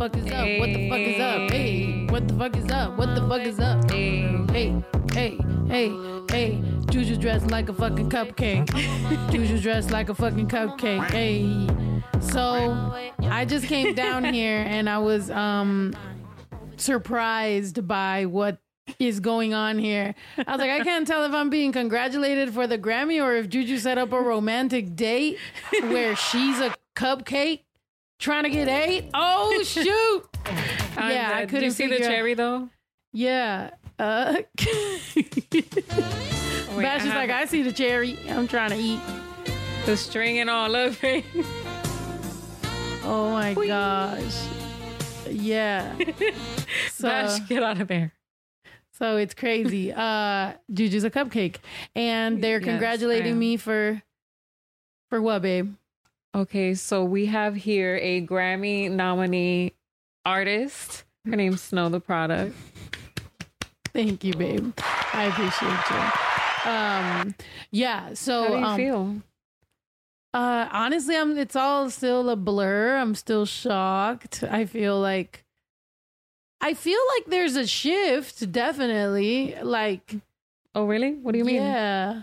fuck is up? What the fuck is up? Hey, what the fuck is up? What the fuck is up? Hey, hey, hey, hey. Juju dressed like a fucking cupcake. Juju dressed like a fucking cupcake. Hey. So I just came down here and I was um surprised by what is going on here. I was like, I can't tell if I'm being congratulated for the Grammy or if Juju set up a romantic date where she's a cupcake trying to get eight. Oh shoot! yeah, I Did couldn't you see the out- cherry though? Yeah. Uh, Wait, Bash is I like, I see the cherry. I'm trying to eat. the string and all of it. Oh my gosh. Yeah. So, Bash, get out of there. so it's crazy. Uh Juju's a cupcake. And they're Yes, congratulating me for for what, babe? Okay, so we have here a Grammy nominee artist. Her name's Snow Tha Product. Thank you, babe. I appreciate you. Um yeah, so How do you um, feel? Uh, honestly, I'm. It's all still a blur. I'm still shocked. I feel like, I feel like there's a shift. Definitely, like, Oh, really? What do you mean? yeah,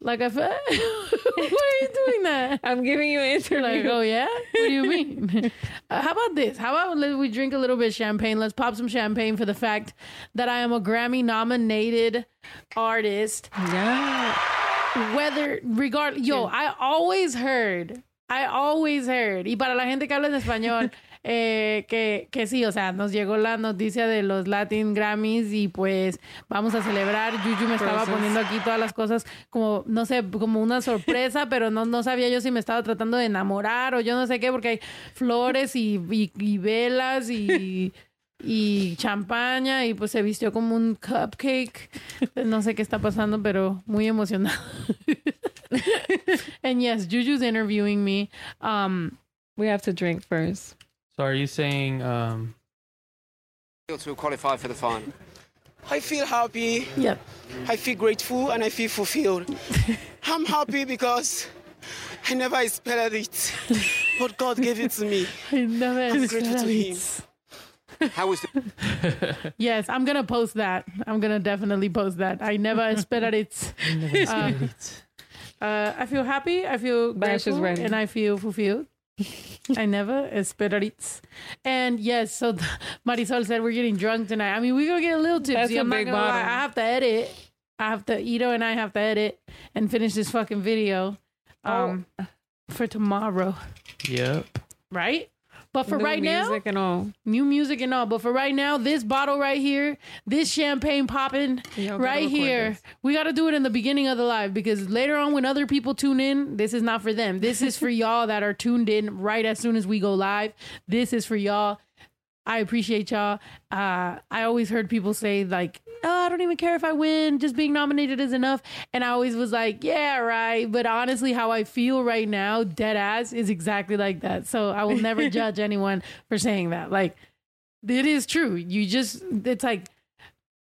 like I. Feel, Why are you doing that? I'm giving you an interview. like, oh yeah. What do you mean? uh, how about this? How about let we drink a little bit of champagne? Let's pop some champagne for the fact that I am a Grammy nominated artist. yeah. whether regard yo I always heard I always heard y para la gente que habla en español eh, que, que sí, o sea, nos llegó la noticia de los Latin Grammys y pues vamos a celebrar. Yuyu me estaba poniendo aquí todas las cosas como, no sé, como una sorpresa, pero no, no sabía yo si me estaba tratando de enamorar o yo no sé qué, porque hay flores y, y, y velas y, y champaña y pues se vistió como un cupcake. No sé qué está pasando, pero muy emocionado. and yes, Juju's interviewing me. Um, We have to drink first. So are you saying um to qualify for the final? I feel happy, yeah. I feel grateful, and I feel fulfilled. I'm happy because I never expected it, but God gave it to me. I never I'm grateful to Him. How was the Yes, I'm gonna post that. I'm gonna definitely post that. I never expected it. I never Uh, uh, I feel happy. I feel Bash grateful, and I feel fulfilled. I never expected it. And yes, so th- Marisol said we're getting drunk tonight. I mean, we're gonna get a little tipsy. That's a I'm not big gonna lie. bottle. I have to edit. I have to. Ito and I have to edit and finish this fucking video. Um, for tomorrow, Yep. right? But for New right now, music and all. new music and all. But for right now, this bottle right here, this champagne popping right here, this. we got to do it in the beginning of the live because later on, when other people tune in, this is not for them. This is for y'all that are tuned in right as soon as we go live. This is for y'all. I appreciate y'all. Uh, I always heard people say like, "Oh, I don't even care if I win. Just being nominated is enough." And I always was like, "Yeah, right." But honestly, how I feel right now, dead ass, is exactly like that. So I will never judge anyone for saying that. Like, it is true. You just, it's like.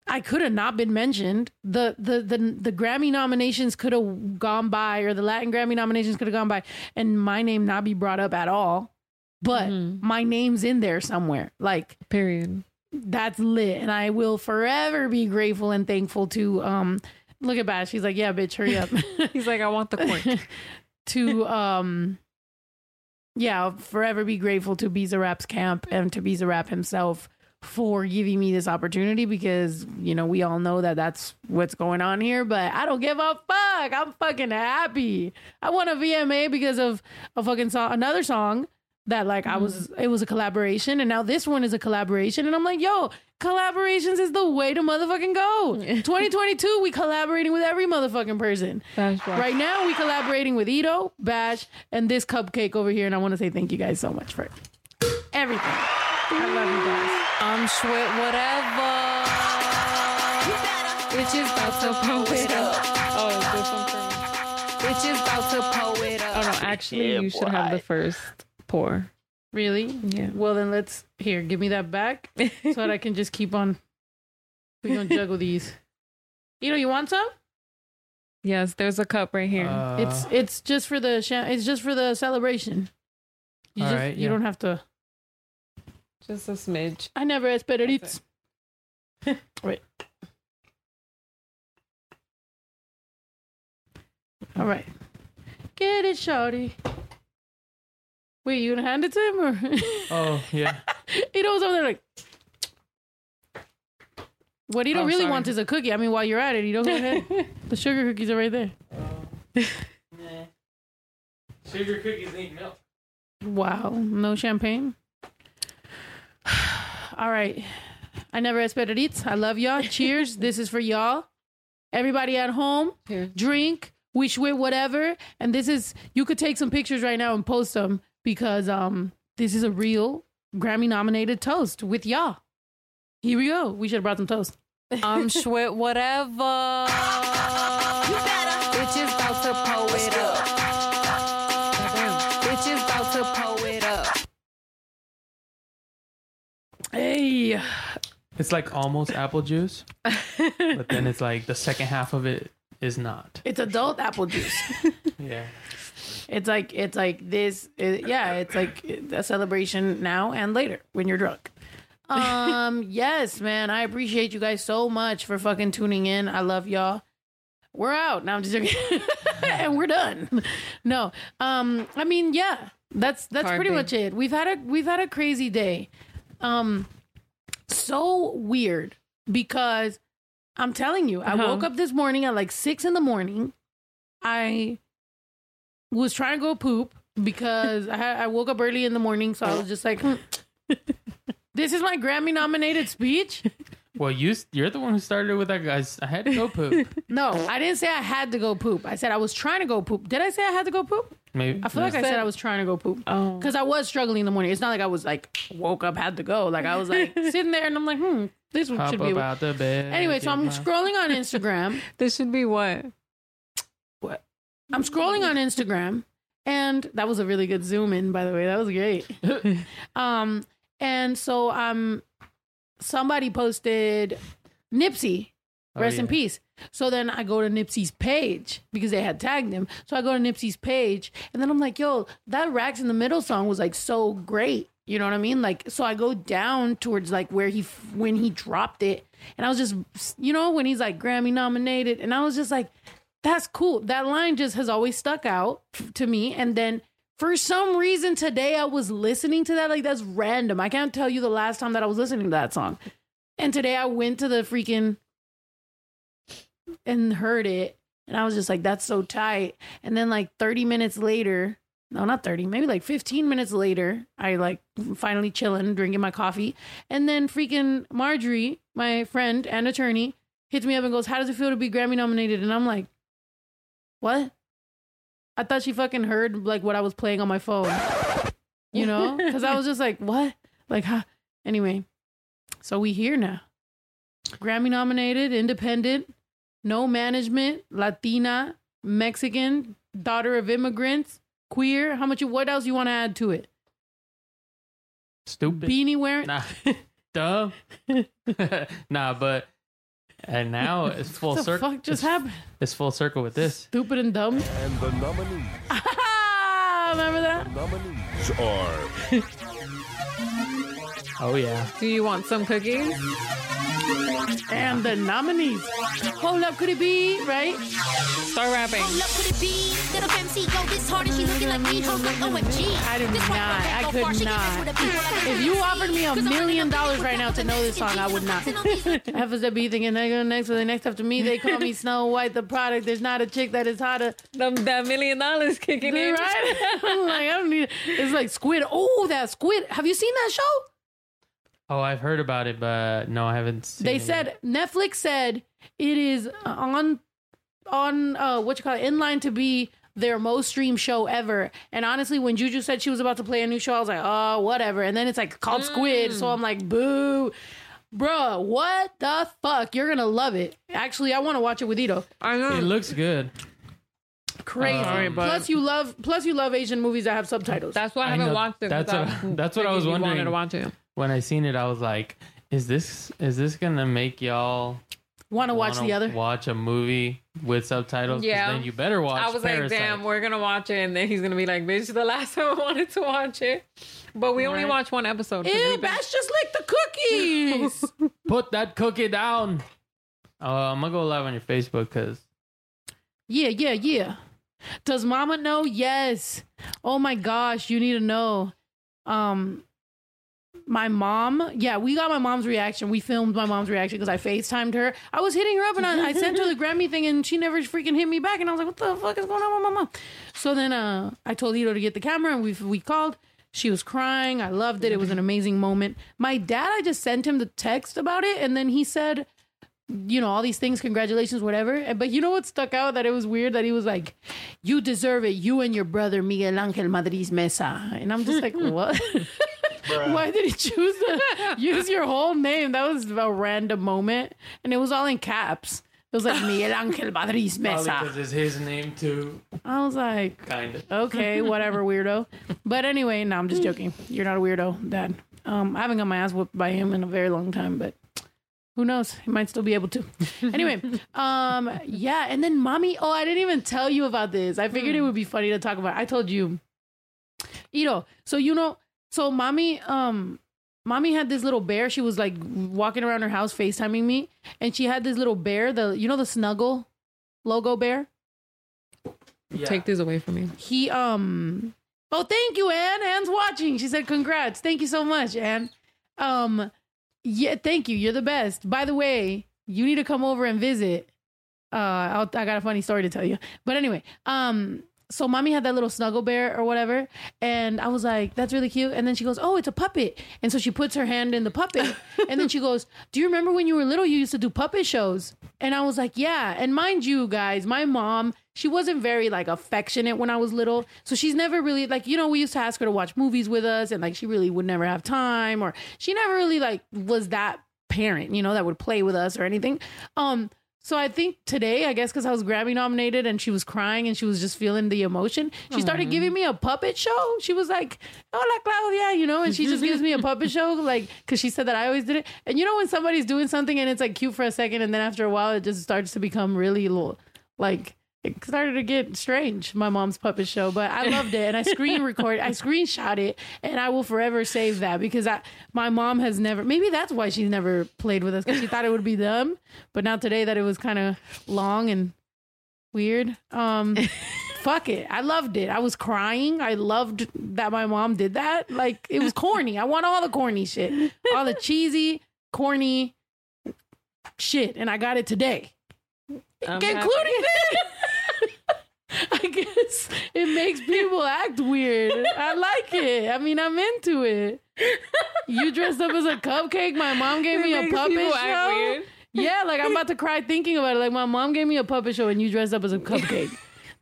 I could have not been mentioned. The the the the Grammy nominations could have gone by, or the Latin Grammy nominations could have gone by, and my name not be brought up at all. But Mhm. my name's in there somewhere. Like Period. that's lit, and I will forever be grateful and thankful to. Um, look at Bash. He's like, yeah, bitch, hurry up. He's like, I want the court. to um, yeah, I'll forever be grateful to Bizarrap's camp and to Bizarrap himself for giving me this opportunity because you know we all know that that's what's going on here but i don't give a fuck i'm fucking happy i won a vma because of a fucking song another song that like i was mm-hmm. it was a collaboration and now this one is a collaboration and i'm like yo collaborations is the way to motherfucking go 2022 we collaborating with every motherfucking person Bash, bash. right now we collaborating with ito bash and this cupcake over here and i want to say thank you guys so much for everything i love you guys I'm sweat whatever. Bitch is about to pull it up. Oh, is this one for me? Bitch is about to pull it up. Oh no, actually you should have the first pour. Really? Yeah. Well, then let's here. Give me that back so that I can just keep on. We gonna juggle these. You know, you want some? Yes, there's a cup right here. Uh, it's it's just for the sham- it's just for the celebration. You All just right, you yeah. don't have to. Just a smidge. I never esperé it. Wait. All right. Get it, shorty. Wait, you gonna hand it to him or? Oh yeah. he knows over there like. What he don't Oh, really sorry. want is a cookie. I mean, while you're at it, you don't go ahead. the sugar cookies are right there. Sugar cookies need milk. Wow, no champagne. All right. I never espered it. I love y'all. Cheers. this is for y'all. Everybody at home, Here. drink, wish with whatever. And this is you could take some pictures right now and post them because um this is a real Grammy nominated toast with y'all. Here we go. We should have brought some toast. I'm Schwit whatever. Bitches about to pull it up. Bitches about to pull it up. Hey. It's like almost apple juice, but then it's like the second half of it is not. It's adult apple juice. Yeah. It's like it's like this. It, yeah, it's like a celebration now and later when you're drunk. Um, yes, man, I appreciate you guys so much for fucking tuning in. I love y'all. We're out. Now I'm just joking. and we're done. No, um, I mean, yeah, that's that's Hard pretty day. much it. We've had a we've had a crazy day. Um, so weird because I'm telling you, I Uh-huh. woke up this morning at like six in the morning. I was trying to go poop because I, had, I woke up early in the morning, so I was just like, hmm. "This is my Grammy nominated speech." Well, you you're the one who started with that, guys. I had to go poop. No, I didn't say I had to go poop. I said I was trying to go poop. Did I say I had to go poop? Maybe I feel like I said I was trying to go poop Oh. because I was struggling in the morning. It's not like I was like woke up had to go. Like I was like sitting there and I'm like, hmm, this one Hop should up be. out the bed. Anyway, so I'm my- scrolling on Instagram. This should be what? I'm scrolling on Instagram, and that was a really good zoom in, by the way. That was great. um, and so um, somebody posted Nipsey, Oh, rest in peace. So then I go to Nipsey's page because they had tagged him. So I go to Nipsey's page, and then I'm like, yo, that Racks in the Middle song was like so great. You know what I mean? Like, so I go down towards like where he when he dropped it, and I was just, you know, when he's like Grammy nominated, and I was just like, that's cool. That line just has always stuck out to me. And then for some reason today I was listening to that. Like that's random. I can't tell you the last time that I was listening to that song. And today I went to the freaking and heard it. And I was just like, that's so tight. And then like 30 minutes later, no, not 30, maybe like 15 minutes later, I like finally chilling, drinking my coffee. And then freaking Marjorie, my friend and attorney, hits me up and goes, How does it feel to be Grammy nominated? And I'm like, What? I thought she fucking heard like what I was playing on my phone. You know? Because I was just like, What? Like, huh? Anyway, so we here now. Grammy nominated, independent, no management, Latina, Mexican, daughter of immigrants, queer. How much? What else you want to add to it? Stupid. Beanie wearing. Nah, duh. nah, but and now it's full what the circle. fuck just it's, happened? It's full circle with this. Stupid and dumb. And the nominees, Remember that? nominees are Oh yeah. Do you want some cookies? And the nominees. Hold up, could it be right? Start rapping. Hold up, could it be? Little MC go this hard and she looking like me. Hold up, OMG. I do This not. I could far, not. mess with the people like If you offered me a million dollars right now to know this song, I would not. FSW thinking they go next or the next after me. They call me Snow White, the product. There's not a chick that is hotter. Them, that million dollars kicking in. Right? I'm like, I don't need It's like Squid. Oh, that Squid. Have you seen that show? Oh, I've heard about it, but no, I haven't seen They it said yet. Netflix said it is on on uh what you call it in line to be their most streamed show ever. And honestly, when Juju said she was about to play a new show, I was like, oh, whatever. And then it's like called Squid, so I'm like, boo. Bruh, what the fuck? You're gonna love it. Actually, I want to watch it with Ito. I know. it looks good. Crazy. Um, Sorry, but- plus, you love plus you love Asian movies that have subtitles. That's why I I haven't know. watched it. That's 'cause what- that's what I was figured you wondering. wanted to watch it. When I seen it, I was like, "Is this is this gonna make y'all Want to watch the other? Watch a movie with subtitles? Yeah. Then you better watch. I was like, damn, we're gonna watch it, and then he's gonna be like, bitch, the last time I wanted to watch it, but we only Right. watched one episode. Ew, Bash just licked the cookies. Put that cookie down. Uh, I'm gonna go live on your Facebook because yeah, yeah, yeah. Does Mama know? Yes. Oh my gosh, you need to know. Um, my mom. Yeah, we got my mom's reaction. We filmed my mom's reaction because I Facetimed her. I was hitting her up and I, I sent her the Grammy thing and she never freaking hit me back. And I was like, what the fuck is going on with my mom? So then uh, I told Ito to get the camera and we we called. She was crying. I loved it. It was an amazing moment. My dad, I just sent him the text about it and then he said, you know, all these things, congratulations, whatever. But you know what stuck out that it was weird that he was like, you deserve it, you and your brother Miguel Angel Madriz Mesa. And I'm just like, what? Why did he choose to use your whole name? That was a random moment. And it was all in caps. It was like Miguel Angel Madriz probably Mesa. because it's his name too. I was like, Kind of. okay, whatever, weirdo. But anyway, no, I'm just joking. You're not a weirdo, Dad. Um, I haven't got my ass whooped by him in a very long time, but who knows? He might still be able to. anyway, um, yeah, and then mommy. Oh, I didn't even tell you about this. I figured it would be funny to talk about. I told you, Ito. So you know, so mommy, um, mommy had this little bear. She was like walking around her house, FaceTiming me, and she had this little bear. The you know the snuggle logo bear. Yeah. Take this away from me. he um oh thank you anne anne's watching she said congrats thank you so much anne um yeah thank you you're the best by the way you need to come over and visit uh I'll, i got a funny story to tell you but anyway um so mommy had that little snuggle bear or whatever and i was like that's really cute. And then she goes oh it's a puppet. And so she puts her hand in the puppet and then she goes do you remember when you were little you used to do puppet shows? And i was like yeah. And mind you guys my mom she wasn't very like affectionate when i was little so she's never really like you know we used to ask her to watch movies with us and like she really would never have time or she never really like was that parent you know that would play with us or anything. Um so I think today, I guess because I was Grammy nominated and she was crying and she was just feeling the emotion, she started giving me a puppet show. She was like, "Hola, Claudia," you know, and she just gives me a puppet show, like because she said that I always did it. And you know when somebody's doing something and it's like cute for a second, and then after a while it just starts to become really like it started to get strange. My mom's puppet show, but I loved it and I screen record, I screenshot it, and I will forever save that because I my mom has never. Maybe that's why she's never played with us because she thought it would be dumb, but now today that it was kind of long and weird. Um, fuck it, I loved it. I was crying. I loved that my mom did that. Like it was corny. I want all the corny shit, all the cheesy, corny shit, and I got it today I'm including happy. That. I guess it makes people act weird. I like it. I mean, I'm into it. You dressed up as a cupcake. My mom gave me a makes puppet people act show. weird. Yeah, like I'm about to cry thinking about it. Like my mom gave me a puppet show, and you dressed up as a cupcake.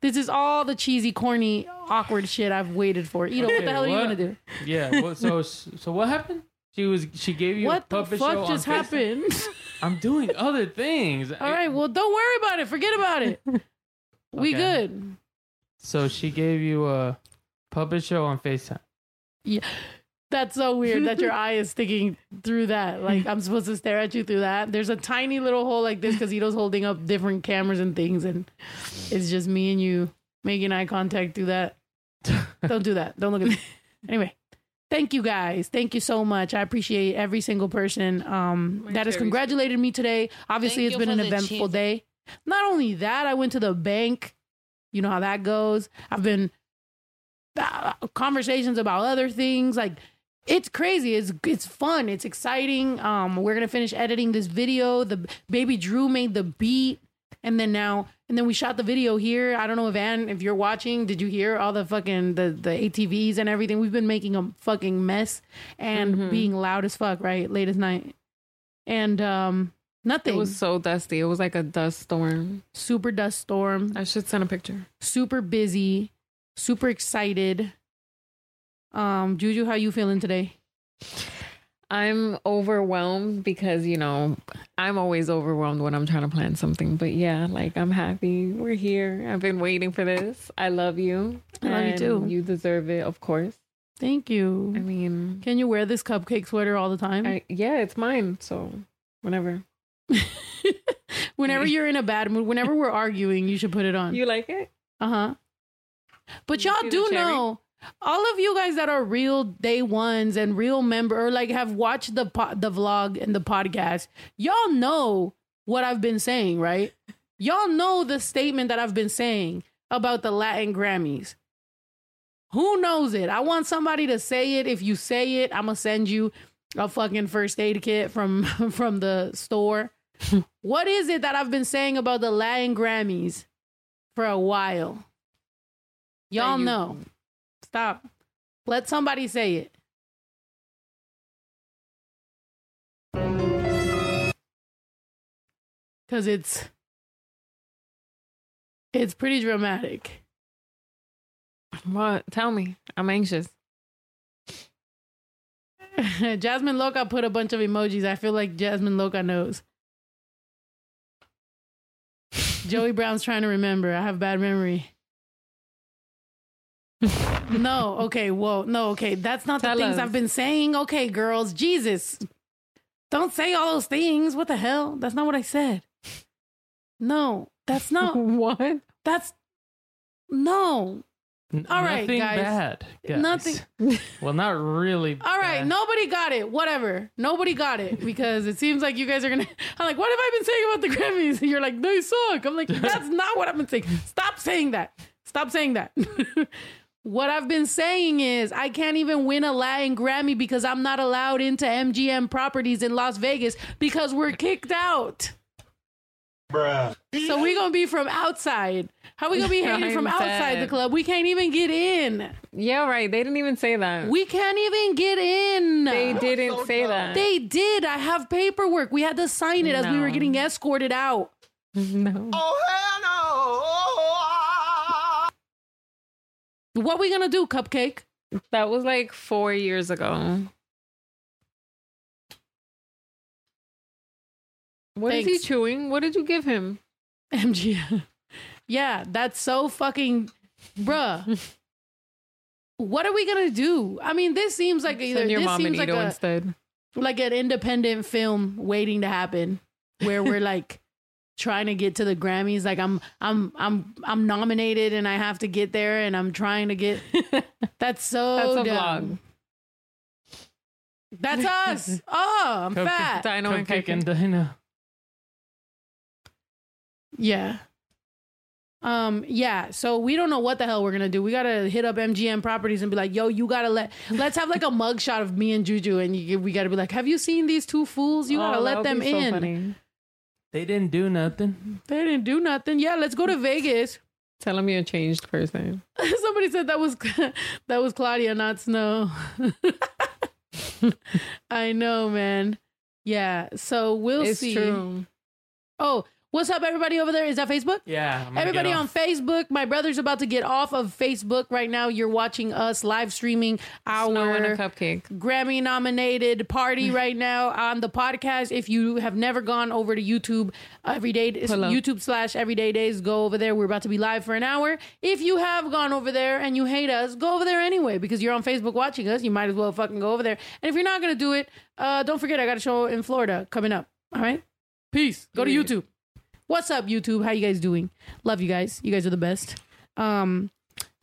this is all the cheesy, corny, awkward shit I've waited for. Ito, what the hell are you what? gonna do? Yeah. Well, so so what happened? She was she gave you What a the puppet show fuck just happened? I'm doing other things. all right, well, don't worry about it. Forget about it. We Okay. good. So she gave you a puppet show on FaceTime. Yeah. That's so weird that your eye is sticking through that. Like I'm supposed to stare at you through that. There's a tiny little hole like this because Ito's holding up different cameras and things, and it's just me and you making eye contact through that. Don't do that. Don't look at me. Anyway, thank you guys. Thank you so much. I appreciate every single person um, that has congratulated me today. Obviously, Thank it's you been for an the eventful cheese. day. Not only that, I went to the bank. You know how that goes. I've been uh, conversations about other things. Like it's crazy. It's it's fun. It's exciting. Um we're gonna finish editing this video. The baby drew made the beat. And then now and then we shot the video here. I don't know if Ann, if you're watching did you hear all the fucking the the atvs and everything? We've been making a fucking mess and being loud as fuck right? Late as night. And um nothing It was so dusty. It was like a dust storm. super dust storm I should send a picture. super busy super excited um juju how you feeling today I'm overwhelmed because, you know, I'm always overwhelmed when I'm trying to plan something. But yeah, like I'm happy we're here. I've been waiting for this. I love you. I love you too. You deserve it, of course. thank you. I mean, can you wear this cupcake sweater all the time I, yeah, it's mine. So whatever. Whenever you're in a bad mood, whenever we're arguing, you should put it on. You like it? Uh huh. But You y'all do know, all of you guys that are real day ones and real member or like have watched the po- the vlog and the podcast, y'all know what I've been saying, right? Y'all know the statement that I've been saying about the Latin Grammys. Who knows it? I want somebody to say it. If you say it, I'm gonna send you a fucking first aid kit from from the store. what is it that I've been saying about the Latin Grammys for a while? Y'all you- know. Stop. Let somebody say it. Cause it's it's pretty dramatic. What? Tell me. I'm anxious. Jasmine Loca put a bunch of emojis. I feel like Jasmine Loca knows. Joey Brown's trying to remember. I have bad memory. no, okay, whoa, no, okay. That's not Tell the things us. I've been saying. Okay, girls, Jesus. Don't say all those things. What the hell? That's not what I said. No, that's not. what? That's no. N- All right, Nothing guys. bad. guys. Nothing. Well, not really. All right, bad. nobody got it. Whatever. Nobody got it because it seems like you guys are gonna. I'm like, what have I been saying about the Grammys? You're like, they suck. I'm like, that's not what I've been saying. Stop saying that. Stop saying that. what I've been saying is, I can't even win a Latin Grammy because I'm not allowed into MGM properties in Las Vegas because we're kicked out. Bruh. So we gonna be from outside. How we gonna be hated from I'm outside the club? We can't even get in. Yeah, right. They didn't even say that. We can't even get in. they didn't say that. They did. I have paperwork. We had to sign it as we were getting escorted out. no. What we gonna do, Cupcake? That was like four years ago. What is he Thanks. chewing? What did you give him? MGM. Yeah, that's so fucking, bruh. what are we gonna do? I mean, this seems like either Send your this mom seems an like Edo a instead. like an independent film waiting to happen, where we're like trying to get to the Grammys. Like I'm, I'm, I'm, I'm nominated and I have to get there, and I'm trying to get. That's so That's a dumb. vlog. That's us. Oh, I'm Cupcake. fat. Dino and Cupcake and Cupcake. Dino. Yeah. Um. Yeah. So we don't know what the hell we're gonna do. We gotta hit up MGM Properties and be like, "Yo, you gotta let let's have like a mug shot of me and Juju, and you, we gotta be like, have you seen these two fools? You gotta Oh, let them be so in. funny. They didn't do nothing. They didn't do nothing. Yeah, let's go to Vegas. Tell him you're a changed person. Somebody said that was that was Claudia, not Snow. I know, man. Yeah. So we'll it's see. true. Oh, what's up, everybody over there? Is that Facebook? Yeah. I'm Everybody on. Facebook, my brother's about to get off of Facebook right now. You're watching us live streaming Snow and a our cupcake. Grammy nominated party right now on the podcast. If you have never gone over to YouTube, everyday Pull up. YouTube slash Everyday Days, go over there. We're about to be live for an hour. If you have gone over there and you hate us, go over there anyway because you're on Facebook watching us. You might as well fucking go over there. And if you're not gonna do it, uh, don't forget I got a show in Florida coming up. All right, peace. Go to YouTube. What's up, YouTube? How you guys doing? Love you guys. You guys are the best. Um,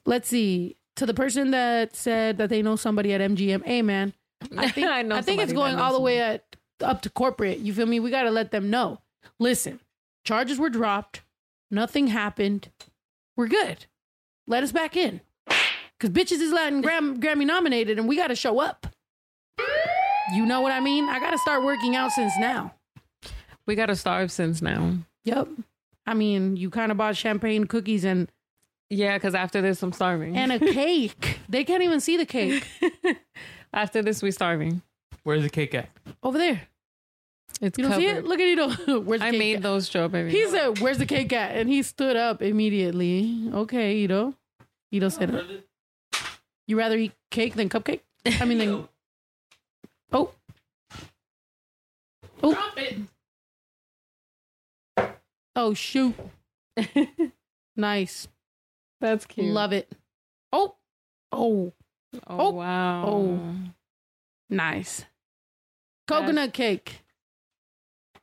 let's see. To the person that said that they know somebody at MGM, hey man, I think I I, think it's going all the way at up to corporate. You feel me? We got to let them know. Listen, charges were dropped. Nothing happened. We're good. Let us back in. Cause bitches is Latin Gram- Grammy nominated, and we got to show up. You know what I mean? I got to start working out since now. We got to starve since now. Yep. I mean, you kind of bought champagne, cookies, and Yeah, because after this, I'm starving. and a cake. they can't even see the cake after this, we starving. Where's the cake at? over there. It's You don't see it? covered. Look at you. Where's the I cake made at? those strawberries. He said, "Where's the cake at?" And he stood up immediately. Okay, Ito. Ito said, it. "You rather eat cake than cupcake?" I mean, then. Oh. Oh. Oh shoot! nice, That's cute. love it. Oh, oh, Oh, Oh. wow. Oh. nice. Coconut cake.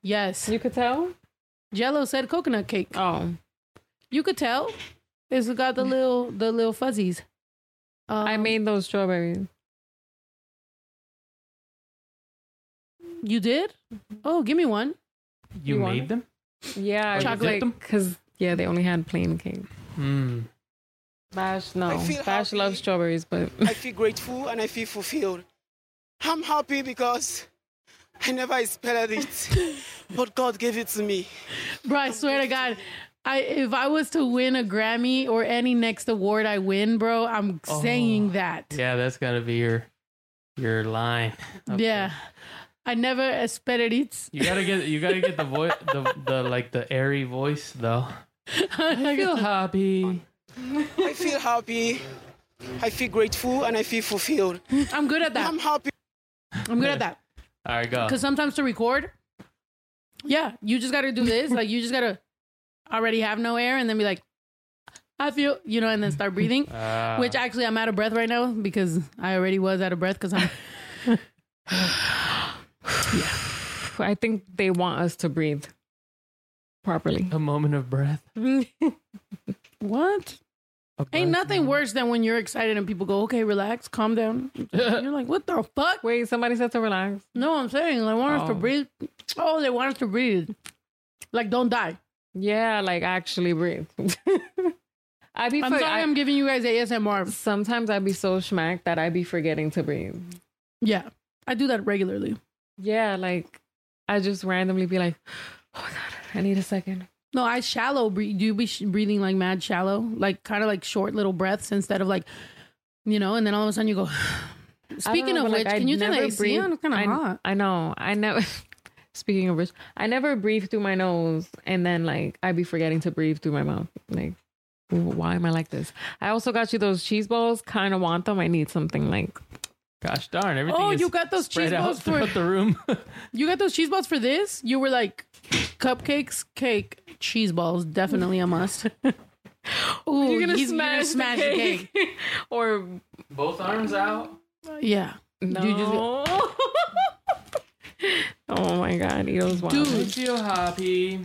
Yes. You could tell? Jello said coconut cake. Oh, You could tell. It's got the little the little fuzzies. Um, I made those strawberries. You did? Oh, give me one. You, You want made it? them? Yeah, Chocolate. because yeah, they only had plain cake. Hmm. Bash, no, Bash happy. loves strawberries, but I feel grateful and I feel fulfilled. I'm happy because I never expected it, but God gave it to me. Bro, I swear to God, I if I was to win a Grammy or any next award I win, bro, I'm saying that. Yeah, that's gotta be your your line. up Yeah. There. I never expected it. You gotta get you gotta get the voice the, the like the airy voice though. I feel happy. I feel happy, I feel grateful, and I feel fulfilled. I'm good at that. I'm happy. I'm good at that. All right, go. Because sometimes to record, yeah, you just got to do this. Like, you just got to already have no air and then be like, I feel, you know, and then start breathing. Ah. Which actually, I'm out of breath right now because I already was out of breath because I'm. I think they want us to breathe properly. a moment of breath. What? A Ain't nothing moment. worse than when you're excited and people go, okay, relax, calm down. You're like, what the fuck? Wait, somebody said to relax. No, I'm saying they want us to Oh. breathe. Oh, they want us to breathe. Like, don't die. Yeah, like actually breathe. I be I'm for- sorry I- I'm giving you guys ASMR. sometimes I'd be so smacked that I'd be forgetting to breathe. Yeah, I do that regularly. Yeah, like I just randomly be like, oh my god, I need a second. No, I shallow breathe. Do you be sh- breathing like mad shallow? Like, kind of like short little breaths instead of like, you know, and then all of a sudden you go. Speaking know, of which, like, I can you turn the AC on? It's kind of I, hot. I know. I never. Speaking of which, I never breathe through my nose, and then like I'd be forgetting to breathe through my mouth. Like, why am I like this? I also got you those cheese balls. Kind of want them. I need something like. Gosh darn, everything Oh, is you got those spread cheese out balls for- throughout the room. You got those cheese balls for this? You were like, cupcakes, cake, cheese balls, definitely a must. Ooh, You're gonna he's smash, smash the the cake, cake. or Both arms out. Yeah. no? You just- oh my god, Edo's wild. Dude. I feel happy.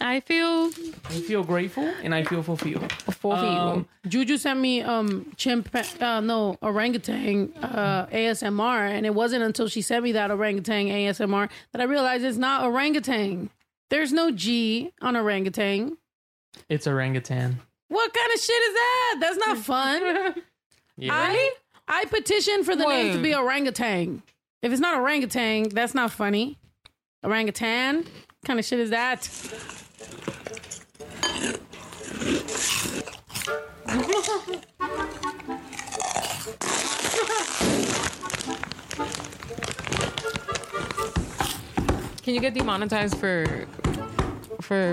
I feel I feel grateful and I feel fulfilled. fulfilled. Um, Juju sent me um chimp uh no orangutan uh ASMR and it wasn't until she sent me that orangutan ASMR that I realized it's not orangutan. There's no G on orangutan. It's orangutan. What kind of shit is that? That's not fun. Yeah. I I petition for the name to be orangutan. If it's not orangutan, that's not funny. Orangutan? Kind of shit is that? Can you get demonetized for for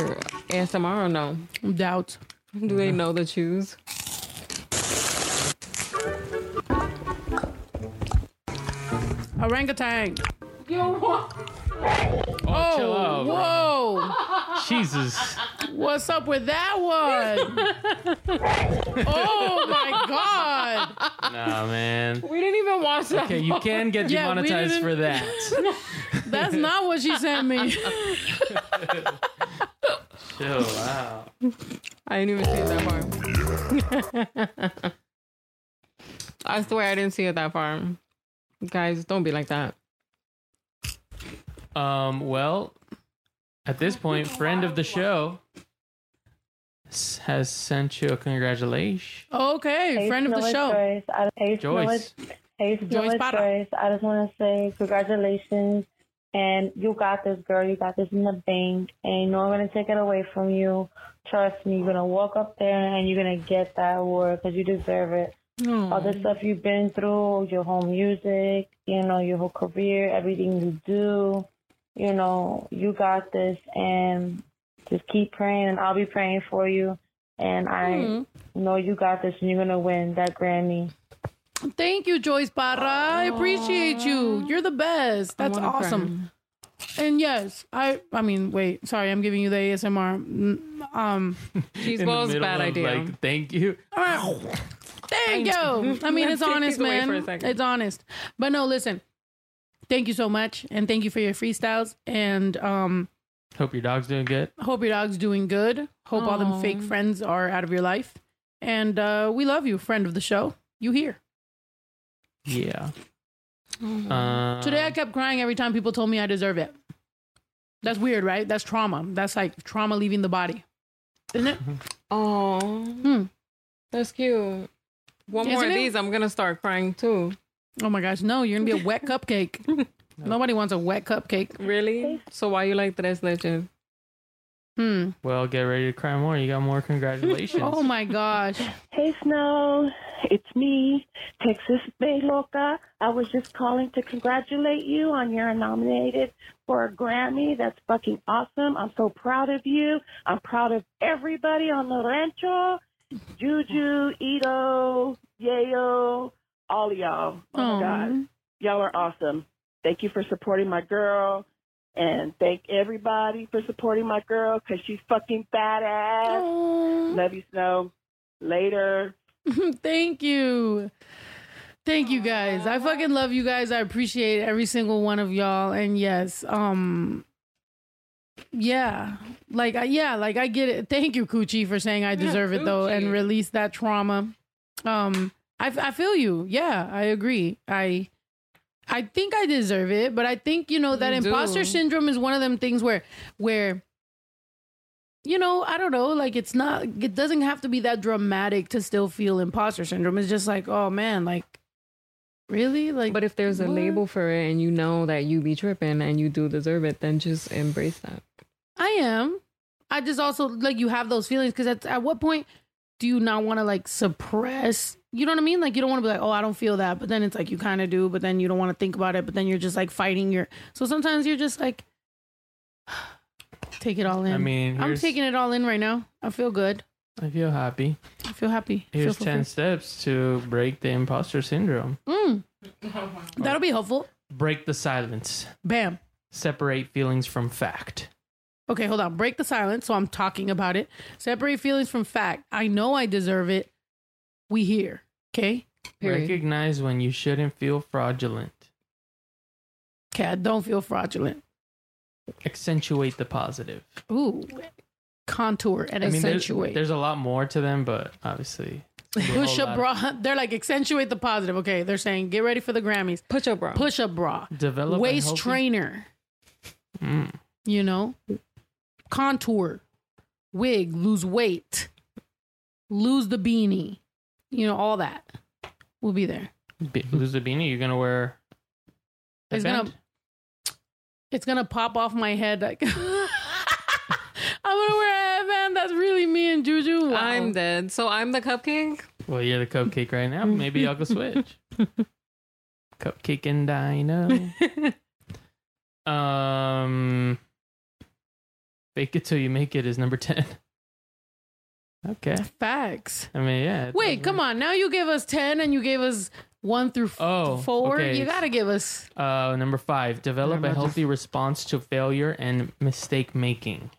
ASMR or no? Doubt. Do they know the choose? Orangutan. Oh, chill Oh, oh, out. bro. Whoa. Jesus. What's up with that one? oh my god. Nah, man. We didn't even watch that. Okay, you can get Yeah, demonetized didn't- for that. That's not what she sent me. Chill out. I didn't even see it that far. I swear I didn't see it that far. Guys, don't be like that. Um, well, at this point, friend of the show s- has sent you a congratulations. Okay, Hey, friend of the Snow show. Joyce. I, hey, Snow Joyce. Hey, Joyce Joyce, Parra. Joyce. I just want to say congratulations. And you got this, girl. You got this in the bank. And no one's going to take it away from you. Trust me. You're going to walk up there and you're going to get that award because you deserve it. All the stuff you've been through, your whole music, you know, your whole career, everything you do, you know, you got this. And just keep praying, and I'll be praying for you. And I Mhm. know you got this, and you're going to win that Grammy. Thank you, Joyce Parra. I appreciate you. You're the best. That's I wanna awesome. And yes, I I mean, wait, sorry, I'm giving you the ASMR. Mm, Um Cheese In the balls, middle bad idea. Like, thank you. Thank you. I mean, it's honest, man. for a second. It's honest. But no, listen. Thank you so much, and thank you for your freestyles. And um, Hope your dog's doing good. Hope your dog's doing good. Hope all them fake friends are out of your life. And uh, we love you, friend of the show. You here. Yeah. Uh, Today I kept crying every time people told me I deserve it. That's weird, right? That's trauma. That's like trauma leaving the body. Isn't it? Oh, Hmm. that's cute. One more Isn't of it? these, I'm gonna start crying too. Oh my gosh, no, you're gonna be a wet cupcake. Nobody wants a wet cupcake. Really? So why you like tres leches? Hmm. well, get ready to cry more. You got more. Congratulations. Oh my gosh. Hey Snow, it's me, Texas Bay Loca. I was just calling to congratulate you on your nominated for a Grammy. That's fucking awesome. I'm so proud of you. I'm proud of everybody on the rancho. Juju, Ito, Yayo, all of y'all. Oh my God. Y'all are awesome. Thank you for supporting my girl. And thank everybody for supporting my girl because she's fucking badass. Aw. Love you, Snow. Later. Thank you. Thank you guys. I fucking love you guys. I appreciate every single one of y'all. And yes, um yeah. Like I yeah, like I get it. Thank you Coochie for saying I deserve it though and release that trauma. Um I I feel you. Yeah, I agree. I I think I deserve it, but I think you know that You imposter syndrome is one of them things where where you know, I don't know, like it's not it doesn't have to be that dramatic to still feel imposter syndrome. It's just like, oh man, like really? Like But if there's a what? label for it and you know that you be tripping and you do deserve it, then just embrace that. I am. I just also like you have those feelings because at, at what point do you not want to like suppress? You know what I mean? Like you don't want to be like, oh, I don't feel that, but then it's like you kind of do, but then you don't want to think about it, but then you're just like fighting your. So sometimes you're just like, take it all in. I mean, I'm here's- taking it all in right now. I feel good. I feel happy. I feel happy. I Here's feel 10 steps to break the imposter syndrome. Mm. That'll be helpful. Break the silence. Bam. Separate feelings from fact. Okay, hold on. Break the silence. So I'm talking about it. Separate feelings from fact. I know I deserve it. We here. Okay. Period. Recognize when you shouldn't feel fraudulent. Okay. I don't feel fraudulent. Accentuate the positive. Ooh. Contour and I mean, there's, accentuate. there's a lot more to them, but obviously. it's a Push whole up lot bra. They're like accentuate the positive. Okay. They're saying get ready for the Grammys. Push up, bra. Push up bra. Develop Waist healthy- trainer. Mm. You know, contour, wig, lose weight, lose the beanie. You know, all that will be there. Be- lose the beanie. You're gonna wear. It's headband? gonna it's gonna pop off my head like I'm gonna wear a headband. That's really me and Juju. Wow. I'm dead. So I'm the cupcake. Well, you're the cupcake right now. Maybe y'all can switch. cupcake and Dino. Um, fake it till you make it is number ten. Okay, facts. I mean, yeah. Wait, come on. Now you gave us ten and you gave us one through f- Oh, four. okay. You gotta give us Uh, number five. Develop a healthy response to failure and mistake making.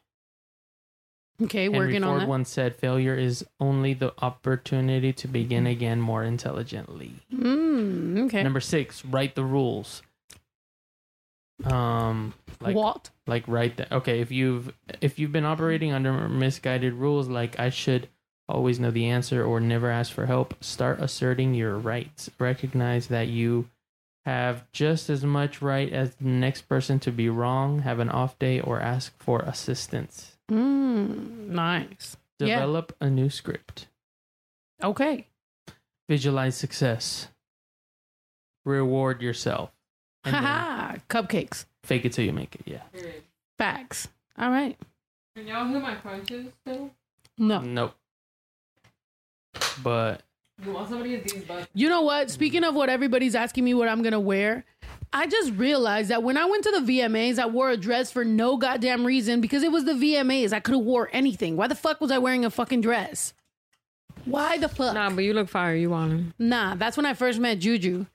okay. Henry working Ford on that. once said, "Failure is only the opportunity to begin again more intelligently." Mm, okay. Number six. Write the rules. Um, like what? like right there. Okay, if you've if you've been operating under misguided rules like I should always know the answer or never ask for help, start asserting your rights. Recognize that you have just as much right as the next person to be wrong, have an off day or ask for assistance. Mm, nice. Yeah. Develop a new script. Okay. Visualize success. Reward yourself. And then Haha. Cupcakes. fake it till you make it. Yeah. Facts. All right. Can y'all hear my crunches still? No. Nope. But You want somebody of these buttons? You know what? Speaking of what everybody's asking me what I'm gonna wear, I just realized that when I went to the VMAs, I wore a dress for no goddamn reason because it was the VMAs. I could have wore anything. Why the fuck was I wearing a fucking dress? Why the fuck? Nah, but you look fire. You want him? Nah, that's when I first met Juju.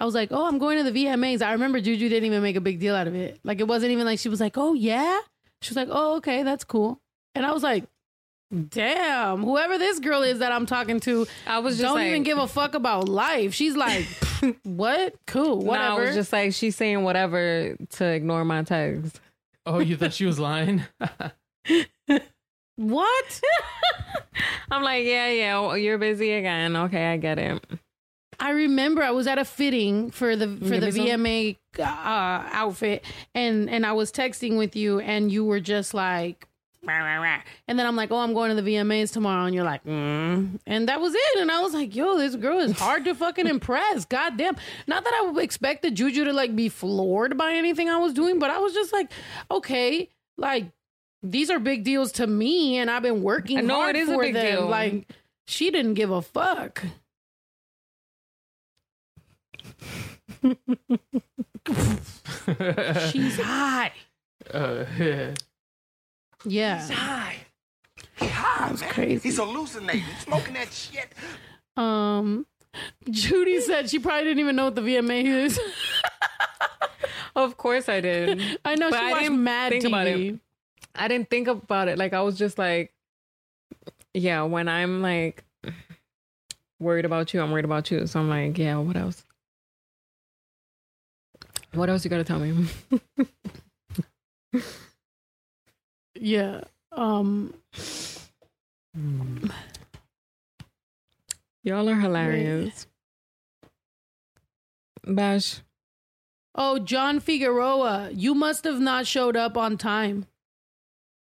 I was like, oh, I'm going to the VMAs. I remember Juju didn't even make a big deal out of it. Like, it wasn't even like she was like, oh, yeah? She was like, oh, okay, that's cool. And I was like, damn, whoever this girl is that I'm talking to, I was just don't like, even give a fuck about life. She's like, what? Cool, Nah, I was just like, she's saying whatever to ignore my text. Oh, you thought she was lying? What? I'm like, yeah, yeah, well, you're busy again. Okay, I get it. I remember I was at a fitting for the for the. VMA uh, outfit, and and I was texting with you, and you were just like. "Rah, rah, rah." And then I'm like, oh, I'm going to the VMAs tomorrow, and you're like, mm. and that was it. And I was like, yo, this girl is hard to fucking impress. God damn. Not that I would expect the Juju to like be floored by anything I was doing, but I was just like, okay, like these are big deals to me, and I've been working No, hard it is a for big them. deal. Like she didn't give a fuck. She's high. Uh, Yeah. high. He high, man. crazy. He's hallucinating, smoking that shit. Um, Judy said she probably didn't even know what the VMA is. Of course I did. I know But she I watched didn't Mad think TV. about it. I didn't think about it. Like I was just like, yeah, when I'm like worried about you, I'm worried about you. So I'm like, yeah, what else? What else you gotta tell me? Yeah. Um. Y'all are hilarious. Bash. Oh, John Figueroa, you must have not showed up on time.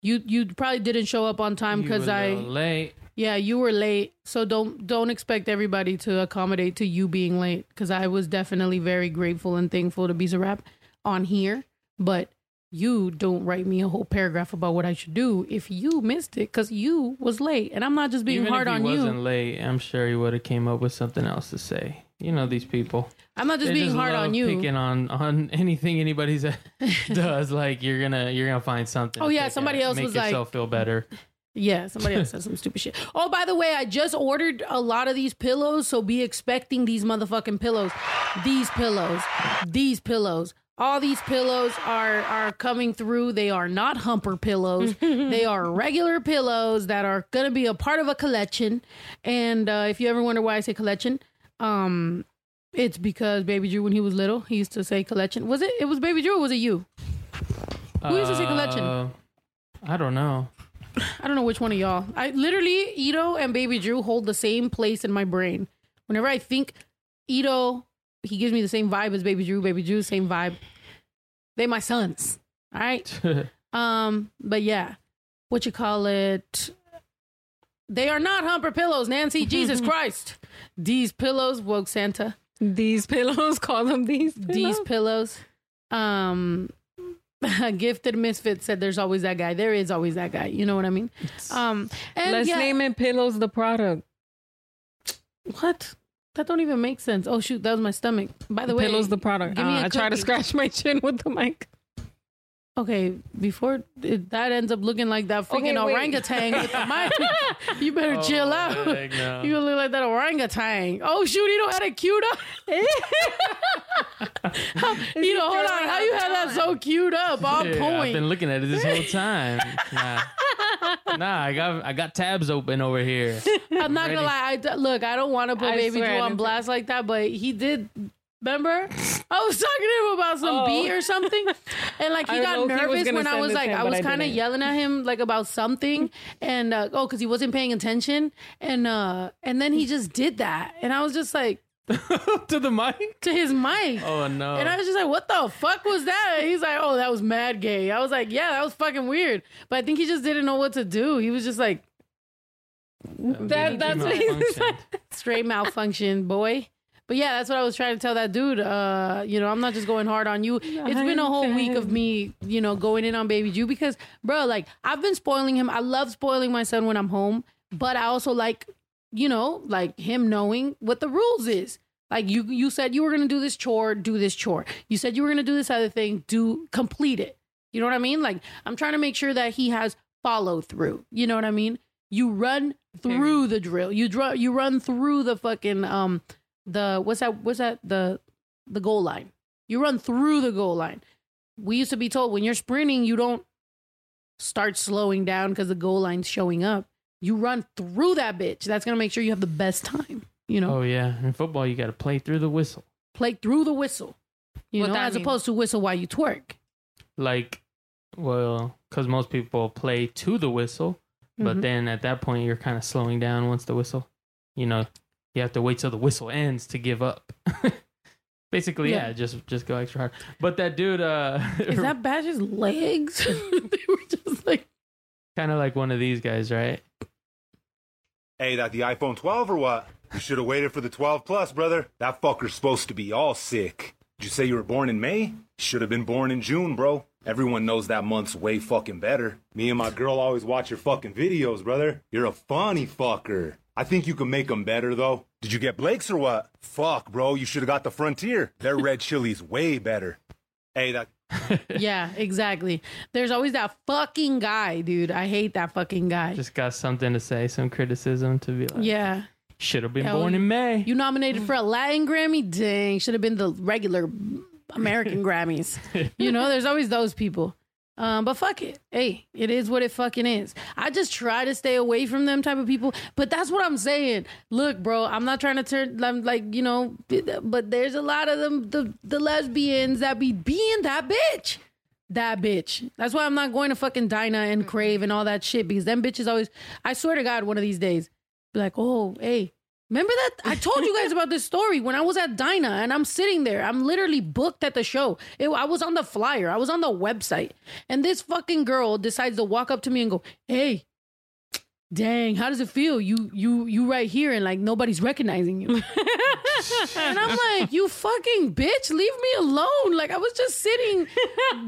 You you probably didn't show up on time because I late. Yeah you were late. So don't don't expect everybody to accommodate to you being late because I was definitely very grateful and thankful to Bizarrap on here, but you don't write me a whole paragraph about what I should do if you missed it because you was late and I'm not just being Even hard if he on wasn't late, I'm sure he would have came up with something else to say. You know these people. I'm not just They being hard love on you. Picking on on anything anybody does, like you're gonna you're gonna find something. Oh, to yeah, pick somebody at. else make was like- yourself feel better. Yeah, somebody else said some stupid shit. Oh, by the way, I just ordered a lot of these pillows, so be expecting these motherfucking pillows. These pillows. These pillows. All these pillows are are coming through. They are not humper pillows. they are regular pillows that are gonna be a part of a collection. And uh, if you ever wonder why I say collection, um, it's because Baby Drew, when he was little, he used to say collection. Was it? It was Baby Drew. or Was it you? Who used to say collection? Uh, I don't know. I don't know which one of y'all. I literally Ito and Baby Drew hold the same place in my brain. Whenever I think Ito, he gives me the same vibe as Baby Drew. Baby Drew, same vibe. They my sons. All right. Um, but yeah, what you call it? They are not humper pillows, Nancy. Jesus Christ. These pillows, woke Santa. These pillows, call them these. These pillows. Um A gifted Misfit said there's always that guy. There is always that guy. You know what I mean? Um and Let's yeah, name it pillows the product. What? That don't even make sense. Oh shoot, that was my stomach. By the way, pillows the product. Uh, I try to scratch my chin with the mic. Okay, before it, that ends up looking like that freaking Okay, orangutan with the mic, you better chill oh, out. no. You look like that orangutan. Oh shoot, you don't have it queued up. you know, hold on. How you had that so queued up on Yeah, I've point? been looking at it this whole time. Nah, nah, I got I got tabs open over here. I'm not Ready. gonna lie. I, d- look, I don't want to put I Baby swear Drew on blast like that, but he did. Remember, I was talking to him about some Oh. beat or something, and like he got nervous gonna when I was like, him, I was kind of yelling at him like about something, and uh, oh, because he wasn't paying attention, and uh, and then he just did that, and I was just like to the mic. to his mic. Oh no. And I was just like, what the fuck was that? And he's like, oh, that was mad gay. I was like, yeah, that was fucking weird. But I think he just didn't know what to do. He was just like, That- that's what he Malfunctioned. straight malfunction, boy. But yeah, that's what I was trying to tell that dude. Uh, you know, I'm not just going hard on you. It's been a whole week of me, you know, going in on Baby Drew because, bro, like I've been spoiling him. I love spoiling my son when I'm home, but I also like, you know, like him knowing what the rules is. Like you, you said you were gonna do this chore, do this chore. You said you were gonna do this other thing, do complete it. You know what I mean? Like I'm trying to make sure that he has follow through. You know what I mean? You run through the drill. You dr- you run through the fucking um the what's that what's that the the goal line. You run through the goal line. We used to be told when you're sprinting, you don't start slowing down because the goal line's showing up. You run through that bitch. That's gonna make sure you have the best time. You know, Oh yeah, in football you got to play through the whistle. play through the whistle. You What know, as mean? opposed to whistle while you twerk. Like well, because most people play to the whistle, but Mhm. then at that point you're kind of slowing down once the whistle. You know, you have to wait till the whistle ends to give up. Basically, yeah. Yeah. just just go extra hard. But that dude, uh, Is that Bash's legs? they were just like kind of like one of these guys, right? Hey, that the iPhone 12 or what? You should have waited for the 12 Plus, brother. That fucker's supposed to be all sick. Did you say you were born in May? Should have been born in June, bro. Everyone knows that month's way fucking better. Me and my girl always watch your fucking videos, brother. You're a funny fucker. I think you can make them better, though. Did you get Blake's or what? Fuck, bro. You should have got the Frontier. Their red chili's way better. Hey, that. Yeah, exactly. There's always that fucking guy, dude. I hate that fucking guy. Just got something to say, some criticism to be like, yeah. should have been Yeah, born in May. You nominated for a Latin Grammy? Dang, should have been the regular American Grammys. You know, there's always those people. Um, but fuck it. Hey, it is what it fucking is. I just try to stay away from them type of people. But that's what I'm saying. Look, bro, I'm not trying to turn I'm like, you know, but there's a lot of them the the lesbians that be being that bitch. That bitch. That's why I'm not going to fucking Dinah and Crave and all that shit because them bitches always I swear to God, one of these days, be like, oh, hey, Remember that? I told you guys about this story when I was at Dinah and I'm sitting there. I'm literally booked at the show. It, I was on the flyer, I was on the website. And this fucking girl decides to walk up to me and go, Hey, dang, how does it feel? You you you right here and like nobody's recognizing you. and I'm like, you fucking bitch, leave me alone. Like I was just sitting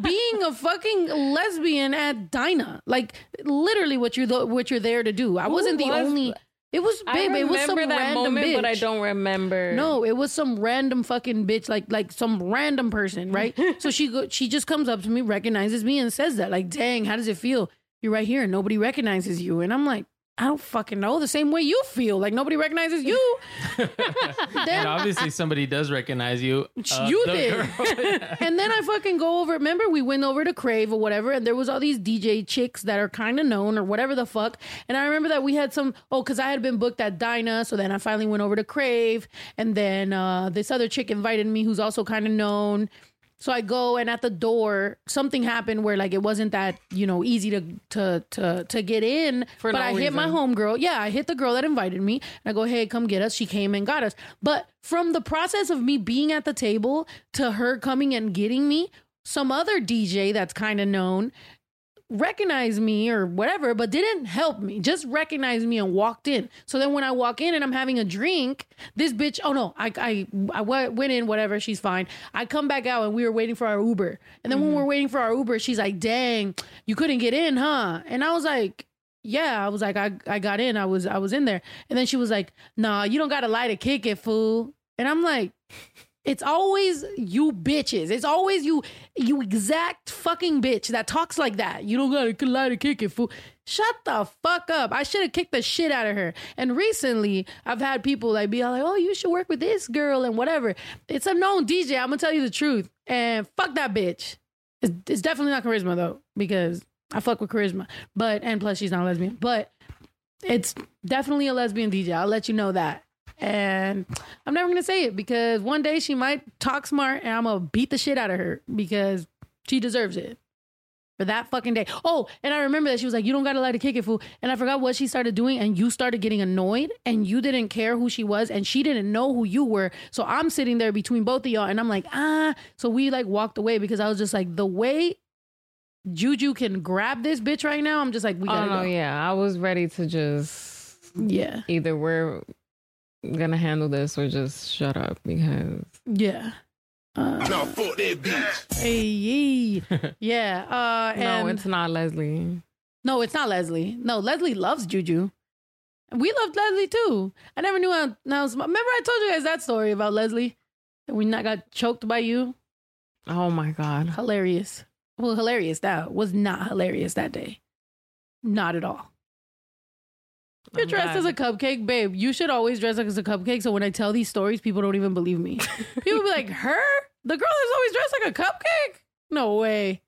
being a fucking lesbian at Dinah. Like literally what you're the, what you're there to do. I wasn't the was- only it was babe, it was some that random moment, bitch. but I don't remember. No, it was some random fucking bitch, like like some random person, right? so she go, she just comes up to me, recognizes me, and says that, like, "Dang, how does it feel? You're right here, and nobody recognizes you." And I'm like, I don't fucking know. The same way you feel, like nobody recognizes you. and obviously somebody does recognize you. Uh, you did. and then I fucking go over. Remember, we went over to Crave or whatever, and there was all these DJ chicks that are kind of known or whatever the fuck. And I remember that we had some. Oh, because I had been booked at Dinah, so then I finally went over to Crave, and then uh, this other chick invited me, who's also kind of known. So I go, and at the door, something happened where like it wasn't that you know easy to to to to get in. For but no I hit my reason. homegirl. Yeah, I hit the girl that invited me. And I go, hey, come get us. She came and got us. But from the process of me being at the table to her coming and getting me, some other DJ that's kind of known recognized me or whatever, but didn't help me. Just recognized me and walked in. So then when I walk in and I'm having a drink, this bitch, oh no, I I, I went in, whatever, she's fine. I come back out and we were waiting for our Uber. And then when mm-hmm. we're waiting for our Uber, she's like, dang, you couldn't get in, huh? And I was like, yeah, I was like, I, I got in. I was I was in there. And then she was like, nah, you don't gotta lie to kick it, fool. And I'm like, it's always you bitches. It's always you, you exact fucking bitch that talks like that. You don't gotta lie to kick it, fool. Shut the fuck up. I should have kicked the shit out of her. And recently, I've had people like be like, "Oh, you should work with this girl and whatever." It's a known DJ. I'm gonna tell you the truth. And fuck that bitch. It's, it's definitely not charisma though, because I fuck with charisma. But and plus she's not a lesbian. But it's definitely a lesbian DJ. I'll let you know that. And I'm never gonna say it because one day she might talk smart and I'm gonna beat the shit out of her because she deserves it. For that fucking day. Oh, and I remember that she was like, You don't gotta lie to kick it, fool. And I forgot what she started doing, and you started getting annoyed, and you didn't care who she was, and she didn't know who you were. So I'm sitting there between both of y'all, and I'm like, ah. So we like walked away because I was just like, the way Juju can grab this bitch right now, I'm just like, we Oh gotta no, go. yeah. I was ready to just Yeah. either we're gonna handle this or just shut up because Yeah. Uh, Now fuck that bitch. hey, yeah. Uh, and no, it's not Leslie. No, it's not Leslie. No, Leslie loves Juju. And we loved Leslie too. I never knew how. Now, remember I told you guys that story about Leslie? That we not got choked by you? Oh my god. Hilarious. Well, hilarious. That was not hilarious that day. Not at all. You're I'm dressed glad. as a cupcake, babe. You should always dress like as a cupcake. So when I tell these stories, people don't even believe me. people be like, "Her, the girl that's always dressed like a cupcake? No way."